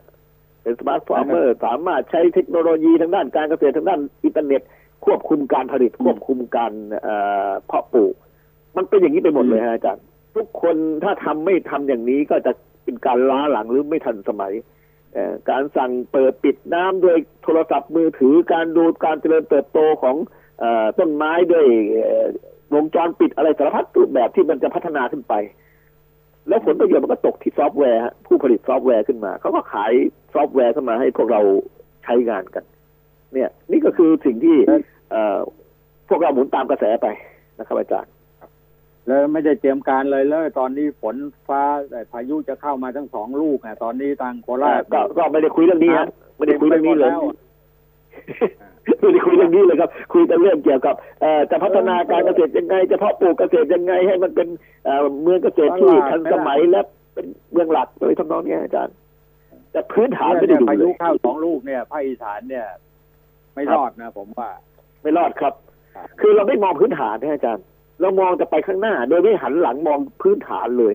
เป็น smart farmer สามารถใช้เทคโนโลยีทางด้านการเกษตรทางด้านอินเทอร์เน็ต ควบคุมการผลิตควบคุมการเอ่อเพาะปลูก มันเป็นอย่างนี้ไปหมดเลยฮะอาจารย์ทุกคนถ้าทำไม่ทำอย่างนี้ก็จะเป็นการล้าหลังหรือไม่ทันสมัยเอ่อการสั่งเปิดปิดน้ำด้วยโทรศัพท์มือถือการดูการเจริญเติบโตของเออต้นไม้ด้วยเอ่อวงจรปิดอะไรสารพัดรูปแบบที่มันจะพัฒนาขึ้นไป แล้วผลประโยชน์มันก็ตกที่ซอฟต์แวร์ฮะผู้ผลิตซอฟต์แวร์ขึ้นมา เขาก็ขายซอฟต์แวร์เข้ามาให้พวกเราใช้งานกัน เนี่ย นี่ก็คือสิ่งที่เอ่อพวกเราหมุนตามกระแสไปนะครับอาจารย์แล้วไม่ได้เตรียมการเลยเลยตอนนี้ฝนฟ้าแต่พายุจะเข้ามาทั้งสองลูกอะตอนนี้ทางโคราชก็ก็ไม่ได้คุยเรื่องนี้ฮะไม่ได้คุยเรื่องนี้เลยต็มไปหมดแวไม่ได้คุยเรื่องนี้เลยครับ คุยแต่เรื่องเกี่ยวกับเอ่อจะพัฒนาการเกษตรยังไงจะเพาะปลูกเกษตรยังไง ให้มันเป็นเอ่อเมืองเกษตรที่ทันสมัยและเป็นเมืองหลักโดยทำนองเนี้ยอาจารย์ แต่พื้นฐานไม่ได้เนี่ยดูพาเลยุยเข้าสองลูกเนี่ยภาคอีสานเนี่ย ไม่ครับรอดนะผมว่า ไม่รอดครับครับ คือเราไม่มองพื้นฐานนะอาจารย์ เรามองแต่ไปข้างหน้า โดยไม่หันหลังมองพื้นฐานเลย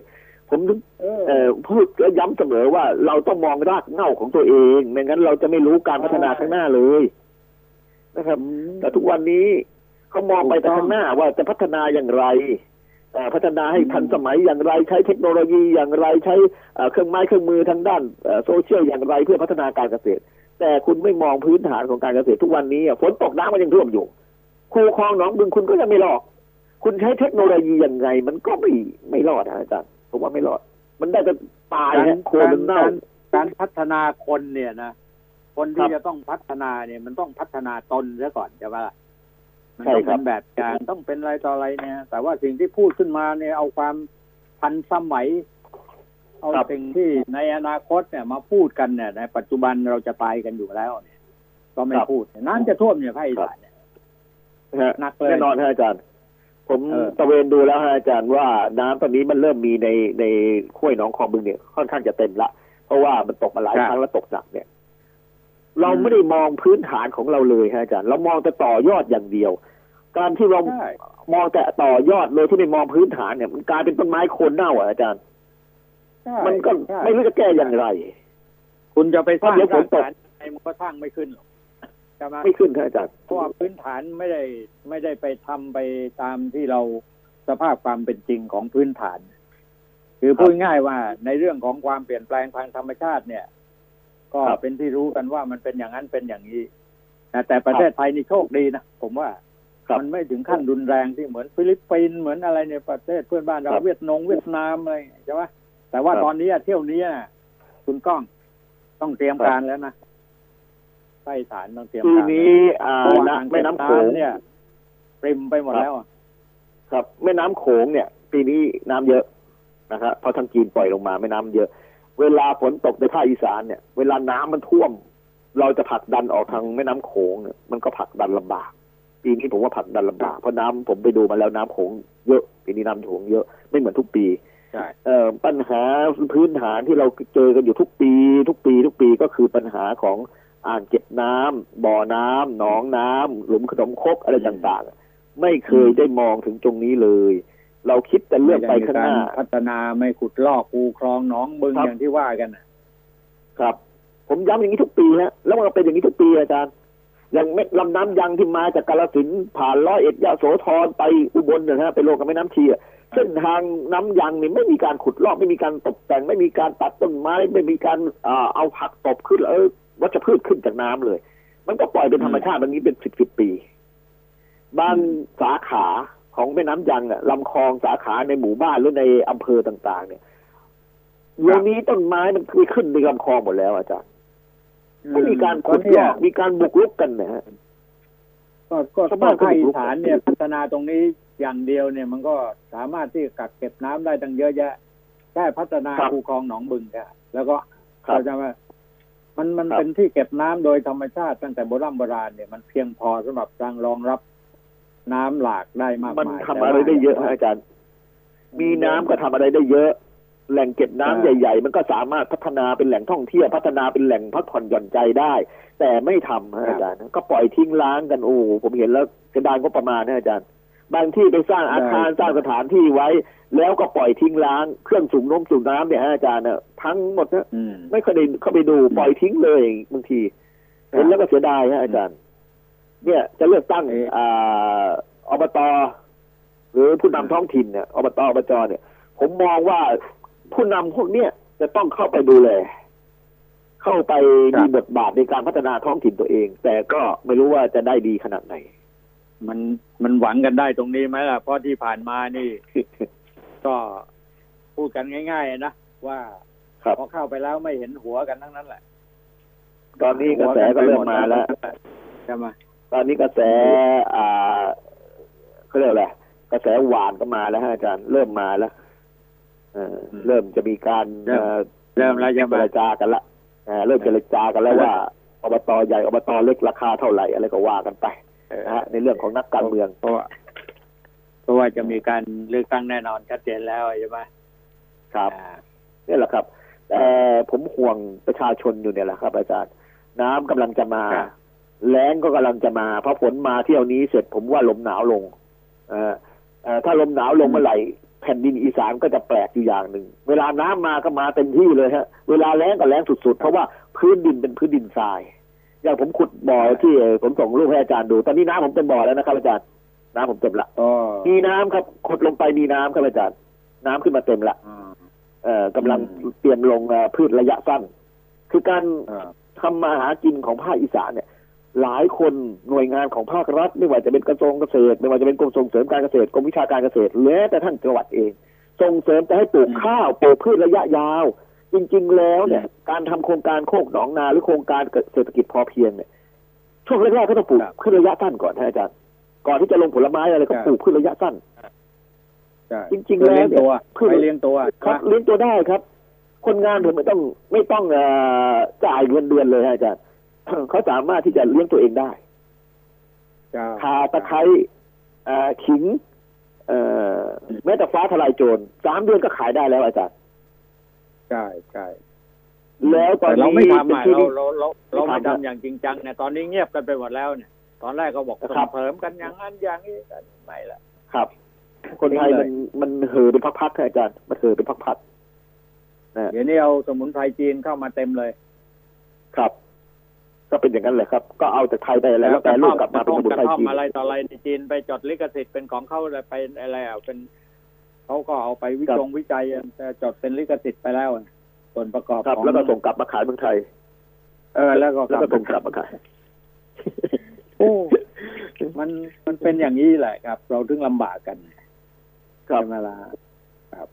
ผมถึงเออเอ่อพูดและย้ำเสมอว่าเราต้องมองรากเหง้าของตัวเองไม่งั้นเราจะไม่รู้การพัฒนาข้างหน้าเลยนะครับ แต่ทุกวันนี้เขามองไปแต่ข้างหน้าว่าจะพัฒนาอย่างไรเอ่อ พัฒนาให้ทันสมัยอย่างไรใช้เทคโนโลยีอย่างไรใช้เอ่อเครื่องไม้เครื่องมือทางด้านเอ่อโซเชียลอย่างไรเพื่อพัฒนาการเกษตร แต่คุณไม่มองพื้นฐานของการเกษตรทุกวันนี้อะฝนตกน้ำมันยังท่วมอยู่คูคลองหนองบึงคุณก็ยังไม่รอดคุณใช้เทคโนโลยียังไง มันก็ไม่ไม่รอดนะอาจารย์ผมว่าไม่รอด มันได้แต่ตายการฮะโคลนมันเน่าการการพัฒนาคนเนี่ยนะคนครัที่บจะต้องพัฒนาเนี่ยมันต้องพัฒนาตนซะก่อนใช่ปะล่ะ มันใช่ต้องครัเป็บนแบบอย่างต้องเป็นอะไรต่ออะไรเนี่ย แต่ว่าสิ่งที่พูดขึ้นมาเนี่ยเอาความทันสมัย เอาครับสิ่งที่ในอนาคตเนี่ยมาพูดกันเนี่ย ในปัจจุบันเราจะตายกันอยู่แล้วเนี่ย ก็ไม่พูดน้ำจะท่วมเนี่ยภาคอีสานเนี่ยฮะหนักเลยแน่นอนฮะอาจารย์ ผมเออตะเวนดูแล้วฮะอาจารย์ว่าน้ำตอนนี้มันเริ่มมีในในห้วยหนองคลองบึงเนี่ยค่อนข้างจะเต็มละ เพราะว่ามันตกมาหลายครั้งแล้วตกหนักเนี่ย เราไม่ได้มองพื้นฐานของเราเลยฮะอาจารย์ เรามองแต่ต่อยอดอย่างเดียว การที่เราใช่มองแต่ต่อยอดโดยที่ไม่มองพื้นฐานเนี่ย มันกลายเป็นต้นไม้โคนเน่าอะอาจารย์ใช่มันก็ใช่ไม่รู้จะแก้อย่างไร คุณจะไปสร้างเดี๋ยวฝรานกตกฐานไอ้มันก็สร้างไม่ขึ้นหรอกใช่ไหมไม่ขึ้นครับอาจารย์เพราะว่าพื้นฐานไม่ได้ไม่ได้ไปทำไปตามที่เราสภาพความเป็นจริงของพื้นฐาน คือพูดง่ายว่าในเรื่องของความเปลี่ยนแปลงทางธรรมชาติเนี่ย ก็ครับเป็นที่รู้กันว่ามันเป็นอย่างนั้นเป็นอย่างนี้นะแต่ประเทศไทยนี่โชคดีนะผมว่าครับมันไม่ถึงขั้นรุนแรงที่เหมือนฟิลิปปินส์เหมือนอะไรในประเทศเพื่อนบ้านเราครับเวียดนงเวียดนามอะไรใช่ไหมแต่ว่าครับตอนนี้อะเที่ยวนี้อะคุณก้องต้องเตรียมครับการแล้วนะใต้ฐานต้องเตรียมปีการนี้อ่าเพราะว่านะอ่างแม่เก็บน้ำโขงน้ำเนี่ยปริมไปหมดแล้วอะครับ แม่น้ำโขงเนี่ย ปีนี้น้ำเยอะนะครับเพราะทางจีนปล่อยลงมาแม่น้ำเยอะ เวลาฝนตกในภาคอีสานเนี่ย เวลาน้ำมันท่วม เราจะผลักดันออกทางแม่น้ำโขงเนี่ยมันก็ผลักดันลำบาก ปีนี้ผมว่าผลักดันลำบากเพราะน้ำผมไปดูมาแล้วน้ำโขงเยอะปีนี้น้ำโขงเยอะไม่เหมือนทุกปีใช่เอ่อปัญหาพื้นฐานที่เราเจอกันอยู่ทุกปี ทุกปี ทุกปีก็คือปัญหาของอ่างเก็บน้ำบ่อน้ำหนองน้ำหลุมขนมครกอะไรต่างๆ ไม่เคยได้มองถึงตรงนี้เลย เราคิดแต่เรื่องไปข้างหน้าม่ด้มีกรพัฒนาไม่ขุดลอกคูคลองหนองบึงครับอย่างที่ว่ากันน่ะครับ ผมย้ำอย่างนี้ทุกปีฮะแล้วมันก็เป็นอย่างนี้ทุกปีอาจารย์อย่างแม่ลำน้ำยังที่มาจากกาลสินธุ์ผ่านร้อยเอ็ดยะโสธรไปอุบลเนยนะฮะไปลงกับแม่น้ำชีอะเส้นทางน้ำยังนี่ไม่มีการขุดลอกไม่มีการตกแต่ง ไม่มีการตัดต้นไม้ไม่มีการอ่าเอาผักตบขึ้นเออวัชพืชขึ้นจากน้ำเลย มันก็ปล่อยเป็นธรรมชาติแบบนี้เป็นสิบสิบปี บางสาขา ของแม่น้ำยังอะลำคลองสาขาในหมู่บ้านหรือในอำเภอต่าง ๆ เนี่ยเดี๋ยวนี้ต้นไม้มันคือขึ้นในลำคลองหมดแล้วอาจารย์ไม่มีการขุดลอกมีการบุกรุกกันนะฮะก็ก็ชาวก็บ้านก็ภาคบุอีกรุกสานเนี่ยพัฒนาตรงนี้อย่างเดียวเนี่ย มันก็สามารถที่จะกักเก็บน้ำได้ตั้งเยอะแยะแค่พัฒนาครับคูคลองหนองบึงแค่แล้วก็ครับเราจะว่ามันมันครับเป็นที่เก็บน้ำโดยธรรมชาติตั้งแต่โบราณโบราณเนี่ยมันเพียงพอสำหรับการรองรับ น้ำหลากได้มากมันมายทำอะไรได้เยอะฮะอาจารย์ มีน้ำก็ทำอะไรได้เยอะ แหล่งเก็บน้ำใหญ่ ๆ มันก็สามารถพัฒนาเป็นแหล่งท่องเที่ยวพัฒนาเป็นแหล่งพักผ่อนหย่อนใจได้ แต่ไม่ทำฮะอาจารย์ ก็ปล่อยทิ้งร้างกันโอ้โหผมเห็นแล้วกระดานก็ประมาณนะอาจารย์ บางที่ไปสร้างอาคารสร้างสถานที่ไว้ แล้วก็ปล่อยทิ้งร้างเครื่องสูบน้ำสูบน้ำเนี่ยฮะอาจารย์เนี่ยทั้งหมดนะอืมไม่เคยได้เข้าไปดูปล่อยทิ้งเลยบางทีเห็นแล้วก็เสียดายฮะอาจารย์ เนี่ยจะเลือกตั้งเอ่ออ่าอบตหรือผู้นำท้องถิ่นเนี่ยอบตอบจเนี่ย ผมมองว่าผู้นำพวกเนี้ยจะต้องเข้าไปดูแลเข้าไปมีบทบาทในการพัฒนาท้องถิ่นตัวเอง แต่ก็ไม่รู้ว่าจะได้ดีขนาดไหน มันมันหวังกันได้ตรงนี้ไหมล่ะ เพราะที่ผ่านมานี่ ก็พูดกันง่าย ๆ นะว่าครับพอเข้าไปแล้วไม่เห็นหัวกันทั้งนั้นแหละ ตอนนี้กระแสก็เริ่มมาแล้วใช่ไหม ตอนนี้กระแสอ่าเขาเรียกอะไรกระแสหวานก็มาแล้วฮะอาจารย์เริ่มมาแล้วเออเริ่มจะมีการเอ่อเริ่มแล้วใช่ไหเจมรจากันละเอ่อเริ่มเจรจากันแล้วว่าอบตใหญ่อบตเล็กราคาเท่าไหร่อะไรก็ว่ากันไปนะฮะในเรื่องของนักการเมืองเพราะว่าเพราะว่าจะมีการเลือกตั้งแน่นอนชัดเจนแล้วใช่ไหมครับอ่านี่แหละครับแต่ผมห่วงประชาชนอยู่เนี่ยแหละครับ อาจารย์น้ำกำลังจะมาครับ แล้งก็กำลังจะมาเพราะฝนมาเที่ยวนี้เสร็จผมว่าลมหนาวลงเอ่อเอ่อถ้าลมหนาวลงเมื่อไหร่แผ่นดินอีสานก็จะแปลกอยู่อย่างหนึ่ง เวลาน้ำมาก็มาเต็มที่เลยฮะ เวลาแล้งก็แล้งสุดๆ เพราะว่าพื้นดินเป็นพื้นดินทราย อย่างผมขุดบ่อที่ผมส่งรูปให้อาจารย์ดู ตอนนี้น้ำผมเต็มบ่อแล้วนะครับอาจารย์ น้ำผมเต็มละอ๋อมีน้ำครับขดลงไปมีน้ำครับอาจารย์ น้ำขึ้นมาเต็มละอ่าเอ่อกำลังอืมเตรียมลงเอ่อพืชระยะสั้น คือการอ่าทำมาหากินของภาคอีสานเนี่ย หลายคนหน่วยงานของภาครัฐ ไม่ว่าจะเป็นกระทรวงเกษตร ไม่ว่าจะเป็นกรมส่งเสริมการเกษตรกรมวิชาการเกษตรแม้แต่ท่านจังหวัดเอง ส่งเสริมจะให้ปลูกข้าวปลูกพืชระยะยาว จริง ๆ แล้วเนี่ย การทำโครงการโคกหนองนาหรือโครงการเศรษฐกิจพอเพียงเนี่ยช่วงแรกๆก็ต้องปลูกครับพืชระยะสั้นก่อนนะอาจารย์ก่อนที่จะลงผลไม้อะไรก็ครับปลูกพืชระยะสั้นใช่จริงๆเลี้ยงแล้วเนี่ยตัวคือไปเลี้ยงตัวครับเลี้ยงตัวได้ครับ คนงานผมไม่ต้องไม่ต้องเอ่อจ่ายเงินเดือนเลยฮะอาจารย์ เขาสามารถที่จะเลี้ยงตัวเองได้ใช่คาตะไคร้เอ่อขิงเอ่อแม้แต่ฟ้าทลายโจรสามเดือนก็ขายได้แล้วอาจารย์ใช่ใช่แล้วตอนแต่นี้เราไม่ทำอะเป็นที่เราเราเราเราไม่ไม่ทำทำอย่างจริงจังเนี่ยตอนนี้เงียบกันไปหมดแล้วเนี่ย ตอนแรกก็บอกครัส่งบเสริมกันอย่างนั้นอย่างนี้กันไม่ละครับ คนไทยเลมันยมันเห่อเป็นพักๆครับอาจารย์มันเห่อเป็นพักๆนะเดี๋ยวนี้เอาสมุนไพรจีนเข้ามาเต็มเลย ครับ ก็เป็นอย่างนั้นแหละครับ ก็เอาจากไทยไปแล้วแล้วแปรรูปกลับมาเป็นสมุนกระไพรท่อมจีนอะไรต่ออะไรในจีนไปจดลิขสิทธิ์เป็นของเขาเลยไปอะไรอะเป็นเขาก็เอาไปวิจงวิจัยแต่จดเป็นลิขสิทธิ์ไปแล้วอะส่วนประกอบครับของแล้วก็ส่งกลับมาขายเมืองไทย เออ แล้วก็แล้วก็ส่งกลับมาขายโอ้มันมันเป็นอย่างนี้แหละครับ เราถึงลำบากกันครับใช่ไหมล่ะครับ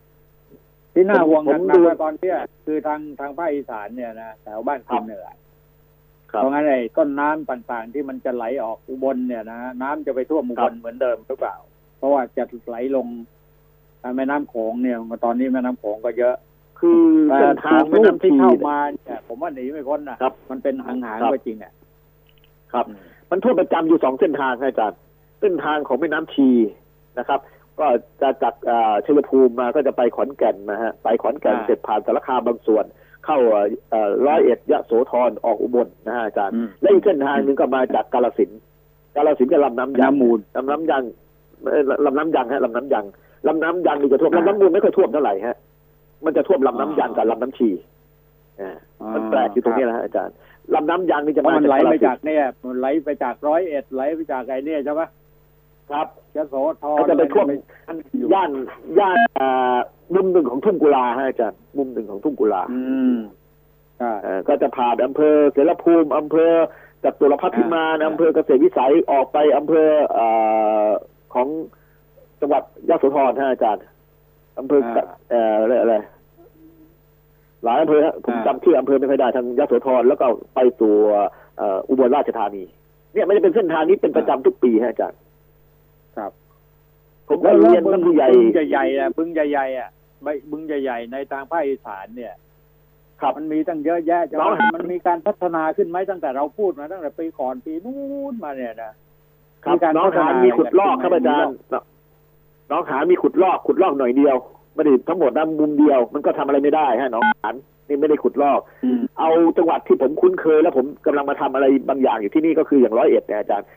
ที่น่าห่วงผมหนักดูๆว่าตอนเนี้ยคือทางทางภาคอีสานเนี่ยนะแถวบ้านคุณเนี่ยแหละครับ เพราะงั้นไอ้ต้นน้ำต่างๆ ที่มันจะไหลออกอุบลเนี่ยนะน้ำจะไปท่วมอุบลเหมือนเดิมหรือเปล่า เพราะว่าจะไหลลงแม่น้ำโขงเนี่ยตอนนี้แม่น้ำโขงก็เยอะ คือแต่เส้นทางขแม่องลูกน้ำที่ชีเข้าเนี่ยมาเนี่ยผมว่าหนีไม่พ้นนะครับ มันเป็นหางครัๆบก็จริงเนี่ยครับ มันท่วมประจำอยู่สองเส้นทางครับอาจารย์เส้นทางของแม่น้ำชีนะครับ ก็จะจากอ่าชัยภูมิมาก็จะไปขอนแก่นนะฮะไปขอนแก่นอ่าเสร็จผ่านสารคามบางส่วน เข้าเอ่อเอ่อร้อยเอ็ดยะโสธรออกอุบลนะฮะอาจารย์อืมและอีกเส้นทางหนึ่งก็มาจากกาลสินธุ์กาลสินธุ์กับลำน้ำยังน้ำมูลลำน้ำยังเอ่อลำน้ำยังฮะลำน้ำยังลำน้ำยังนี่จะท่วมลำน้ำมูลไม่ค่อยท่วมเท่าไหร่ฮะ มันจะท่วมลำน้ำยังกับลำน้ำชีอ่ามันแปลกอยู่ตรงนี้นะฮะอาจารย์ลำน้ำยังนี่จะเพราะมามันไหลกไปฬสินจากเนี่ยมันไหลไปจากร้อยเอ็ดไหลไปจากไอ้เนี่ยใช่ปะครับยะโสธรก็จะไปท่วมอันอยู่ย่านย่านอ่า มุมหนึ่งของทุ่งกุลาฮะอาจารย์มุมหนึ่งของทุ่งกุลาอืมใช่เอ่อก็จะผ่านอำเภอเสรภูมิอำเภอจัตุรพัฒน์พิมานอ่าอำเภอเกษตรวิสัยออกไปอำเภอเอ่อของจังหวัดยะโสธรฮะอาจารย์อำเภออ่า เอ่ออะไรอะไรหลายอำเภอฮะผมอ่า จำชื่ออำเภอไม่ค่อยได้ทางยะโสธรแล้วก็ไปสู่เอ่ออุบลราชธานี เนี่ยมันจะเป็นเส้นทางนี้เป็นประจำทุกปีฮะอาจารย์ ครับผมก็เรียนท่านผู้ใหญ่ บึงใหญ่ๆอะบึงใหญ่ๆอะใบบึงใหญ่ๆในทางภาคอีสานเนี่ยครับมันมีตั้งเยอะแยะจะน้องว่ามันมีการพัฒนาขึ้นไหมตั้งแต่เราพูดมาตั้งแต่ปีก่อนปีนู้นมาเนี่ยนะครับมีการน้องพัฒหานมีขุดลอกครับอาจารย์น้องหานมีขุดลอกขุดลอกหน่อยเดียวไม่ได้ทั้งหมดนะมุมเดียว มันก็ทำอะไรไม่ได้ฮะน้องหานนี่ไม่ได้ขุดลอกอืมเอาจังหวัดที่ผมคุ้นเคย แล้วผมกำลังมาทำอะไรบางอย่างอยู่ที่นี่ก็คืออย่างร้อยเอ็ดเนี่ยอาจารย์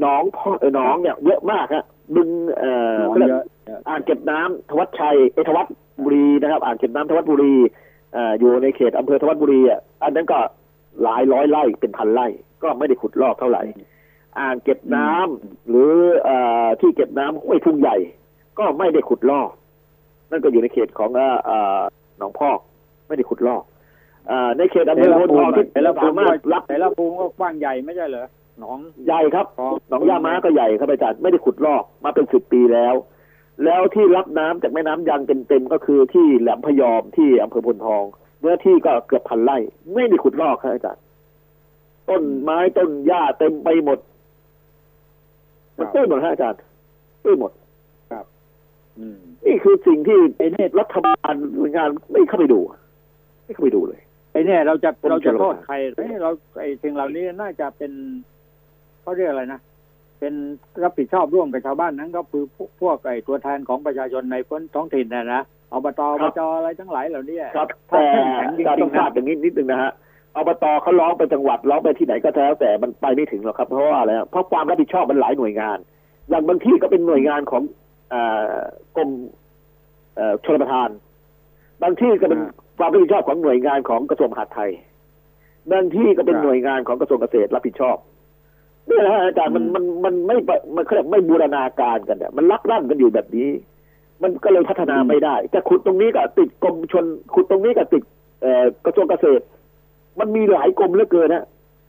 หน้องพ่อเออหน้องเนี่ยเยอะมากฮะบึงเอ่อน้องเขาเรียกเยอะเยอะอ่างเก็บน้ำทวัดชัยเอยทวัด บุรีนะครับอ่างเก็บน้ำทวัดบุรีอ่าอยู่ในเขตอำเภอทวัดบุรีอะอันนั้นก็หลายร้อยไร่เป็นพันไร่ ก็ไม่ได้ขุดลอกเท่าไหร่ อ่างเก็บน้ำหรือเอ่อที่เก็บน้ำห้วยทุ่งใหญ่ ก็ไม่ได้ขุดลอก นั่นก็อยู่ในเขตของเอ่อเอ่อหนองพอก ไม่ได้ขุดลอกอ่าในเขตอำเภอโพธิ์ทองที่แต่ละภูสามิมารถรับแต่ละภูมิก็กว้างใหญ่ไม่ใช่เหรอหนองใหญ่ครับคลองหนองยาม้าก็ใหญ่ครับอาจารย์ไม่ได้ขุดลอกมาเป็นสิบปีแล้ว แล้วที่รับน้ำจากแม่น้ำยังเต็มๆก็คือที่แหลมพยอมที่อำเภอพลทองเนื้อที่ก็เกือบพันไร่ ไม่ได้ขุดลอกครับอาจารย์ต้นไม้ต้นหญ้าเต็มไปหมด มันตื้นหมดครับอาจารย์ตื้นหมดอืมนี่คือสิ่งที่ไอ้เนี่ยรัฐบาลหน่วยงานไม่เข้าไปดู ไม่เข้าไปดูเลยไอ้เนี่ยเราจะผมเราจะเชื่อโทษว่าใครเอ้ยเราไอ้สิ่งเหล่านี้น่าจะเป็นเขาเรียกอะไรนะ เป็นรับผิดชอบร่วมกับชาวบ้านนั้น ก็คือพวกพวกไอ้ตัวแทนของประชาชนในพื้นท้องถิ่นนะนะอบตอบจอะไรทั้งหลายเหล่านี้ครับถ้าแต่เข้มแข็งจริงๆการต้องทราบนะอย่างนี้นิดนึงนะฮะอบตเขาร้องไปจังหวัดร้องไปที่ไหนก็แล้วแต่มันไปไม่ถึงหรอกครับเพราะว่าอะไรฮะเพราะความรับผิดชอบมันหลายหน่วยงาน อย่างบางที่ก็เป็นหน่วยงานของเอ่อกรมเอ่อชลประทาน บางที่ก็เป็นความรับผิดชอบของหน่วยงานของกระทรวงมหาดไทยบางที่ก็เป็นหน่วยงานของกระทรวงเกษตรรับผิดชอบ นี่แหละฮะอาจารย์มันมันมันไม่ปะมันเขาเรียกไม่บูรณาการกันเนี่ยมันลักลั่นกันอยู่แบบนี้ มันก็เลยพัฒนาไม่ได้จะขุดตรงนี้ก็ติดกรมชนขุดตรงนี้ก็ติดเอ่อกระทรวงเกษตร มันมีหลายกรมเหลือเกินนะ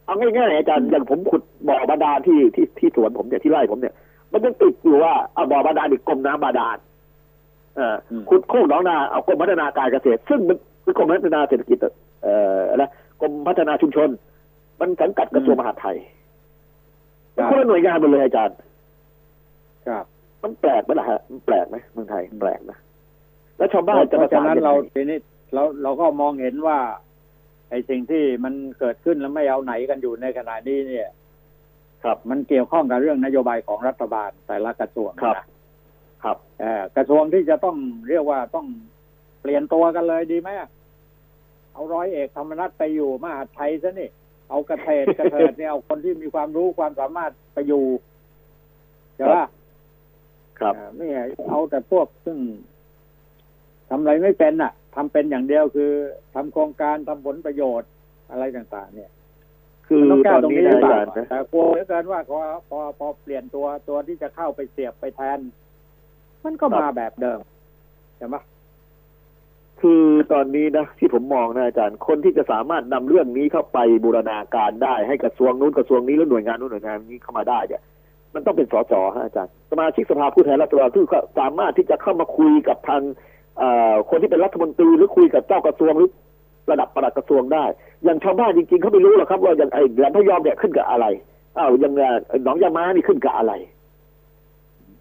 เอาง่ายๆอาจารย์อย่างผมขุดบ่อบาดาลที่ที่ที่สวนผมเนี่ยที่ไร่ผมเนี่ย มันยังติดอยู่ว่าเอาบ่อบาดาลอีกกรมน้ำบาดาลเอ่ออมขุดโคกหนองนาเอากรมพัฒนาการเกษตร ซึ่งมันคือกรมพัฒนาเศรษฐกิจเอ่ออะไรกรมพัฒนาชุมชน มันสังกัดกระทรวงมหาดไทยมัน คนละหน่วยงานหมดเลยอาจารย์ ครับ มันแปลกไหมล่ะฮะมันแปลกไหมเมืองไทยแปลกนะแล้วชาวบ้านจะเพปราะระฉะสานนั้นยังไงเราทีนี้เราเราก็มองเห็นว่า ไอ้สิ่งที่มันเกิดขึ้นแล้วไม่เอาไหนกันอยู่ในขณะนี้เนี่ย ครับ มันเกี่ยวข้องกับเรื่องนโยบายของรัฐบาลแต่ละกระทรวงครับนะครับเอ่อกระทรวงที่จะต้องเรียกว่าต้องเปลี่ยนตัวกันเลยดีไหมอะเอาร้อยเอกธรรมนัฐไปอยู่มหาดไทยซะนี่ เอากระเทศกระเทิดเนี่ยเอาคนที่มีความรู้ความสามารถไปอยู่ใช่ปะครับอ่าไม่ใช่เอาแต่พวกซึ่งทำอะไรไม่เป็นน่ะทำเป็นอย่างเดียวคือทำโครงการทำผลประโยชน์อะไรต่าง ๆ เนี่ย คือมันต้องแก้ตอนตรงนี้นี้หนะรือเปอาล่าจารย์นะแต่กลัวเหลือเกินว่าพอพอพอเปลี่ยนตัวตัวที่จะเข้าไปเสียบไปแทน มันก็มาแบบเดิมใช่ไหม คือตอนนี้นะที่ผมมองนะอาจารย์คนที่จะสามารถนำเรื่องนี้เข้าไปบูรณาการได้ให้กระทรวงนู้นกระทรวงนี้แล้วหน่วยงานนู้นหน่วยงานนี้เข้ามาได้เนี่ยมันต้องเป็นสสฮะอาจารย์สมาชิกสภาผู้แทนราษฎรที่สามารถที่จะเข้ามาคุยกับทางคนที่เป็นรัฐมนตรีหรือคุยกับเจ้ากระทรวงหรือระดับปลัดกระทรวงได้ อย่างชาวบ้านจริงๆเขาไม่รู้หรอกครับว่าอย่างไอ้แหลมพยอมเนี่ยขึ้นกับอะไรอ้าวอย่างเอ่อหนองยามานี่ขึ้นกับอะไร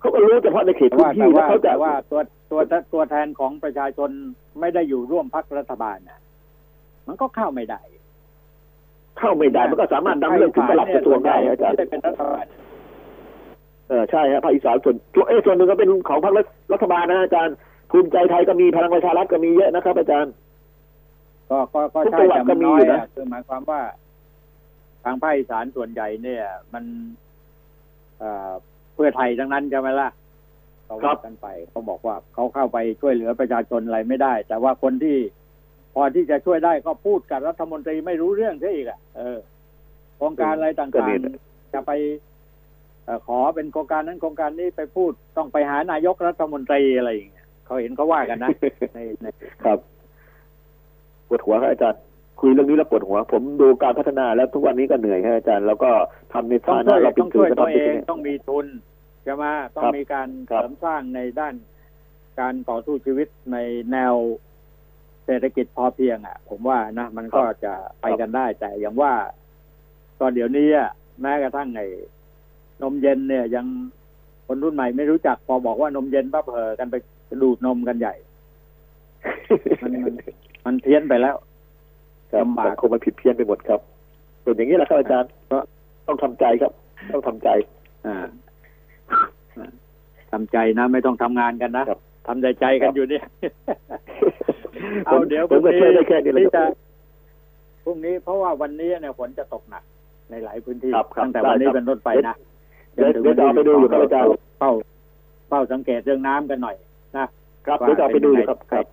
เขาก็รู้เฉพาะในเขตแต่พื้ว่านที่แต่แล้วว่าเขาจะแต่ว่าตัวตัวตัวแทนของประชาชนไม่ได้อยู่ร่วมพักรัฐบาลน่ะมันก็เข้าไม่ได้ เข้าไม่ได้ มันก็สามารถนำเรื่องถึงปลัดกระทรวงได้อาจารย์ไม่ได้เป็นรัฐบาลเออใช่ฮะภาคอีสานส่วนส่วนเอยส่วนหนึ่งก็เป็นของพรรครัฐบาลนะอาจารย์ภูมิใจไทยก็มีพลังประชารัฐก็มีเยอะนะครับ อาจารย์ ก็ก็ก็ทุกใช่จังหวัดแต่ก็มันมีน้ออยยู่นะอะคือหมายความว่า ทางภาคอีสานส่วนใหญ่เนี่ย มันเอ่อเพื่อไทยทั้งนั้นใช่ไหมล่ะเขาว่ากันไปเขาบอกว่าเขาเข้าไปช่วยเหลือประชาชนอะไรไม่ได้ แต่ว่าคนที่พอที่จะช่วยได้ก็พูดกับรัฐมนตรีไม่รู้เรื่องซะอีกอะเออโครงการอะไรต่างๆจะไปเอ่อขอเป็นโครงการนั้นโครงการนี้ไปพูดต้องไปหานายกรัฐมนตรีอะไรอย่างเงี้ยเขาเห็นเขาว่ากันนะในในครับปวดหัวครับอาจารย์ คุยเรื่องนี้แล้วปวดหัว ผมดูการพัฒนาแล้วทุกวันนี้ก็เหนื่อยครับอาจารย์ แล้วก็ทำในต้อฐางช่นะวยเราเป็ต้นองสื่ช่อวยก็ตัวทำเอเป็นงต้องมีทุนใช่ไหมต้องครับมีการครับเสริมสร้างในด้าน การต่อสู้ชีวิตในแนวเศรษฐกิจพอเพียงอะ ผมว่านะมันก็จะไปกันได้ แต่อย่างว่าตอนเดี๋ยวนี้อะแม้กระทั่งไอ้นมเย็นเนี่ย ยังคนรุ่นใหม่ไม่รู้จักพอบอกว่านมเย็นปั๊บเหอกันไปดูดนมกันใหญ่ มันมันมันเพี้ยนไปแล้วครับ ลำบากสังคมมันผิดเพี้ยนไปหมดครับส่วนอย่างนี้แหละครับอาจารย์ก็ต้องทำใจครับ ต้องทำใจอ่าทำใจนะ ไม่ต้องทำงานกันนะครับทำใจใจกันอยู่เนี่ยเอาเดี๋ยวพผรุ่มงก็นี้ช่วยได้แค่นี้แหละที่คจะรับพรุ่งนี้เพราะว่าวันนี้เนี่ยฝนจะตกหนักในหลายพื้นที่ครับครับตั้งแต่วันนี้ได้ครับเป็นต้นไปนะเดี๋ยวเดี๋ยวจะเอาไปดูอยู่ครับอาจารย์เฝ้าเฝ้าสังเกตเรื่องน้ำกันหน่อยนะครับเดี๋ยวจะเอาไปดูอยู่ครับครับ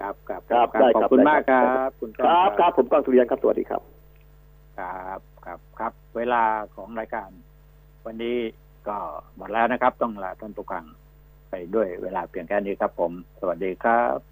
ครับครับครับครับได้ขอบครับคุณได้มากคครัรับบคุณคก้องรับครับผมก้องสุริยันครับสวัสดีครับ ครับครับครับ เวลาของรายการ วันนี้ก็หมดแล้วนะครับ ต้องลาท่านผู้ฟังไปด้วยเวลาเพียงแค่นี้ครับ ผม สวัสดีครับ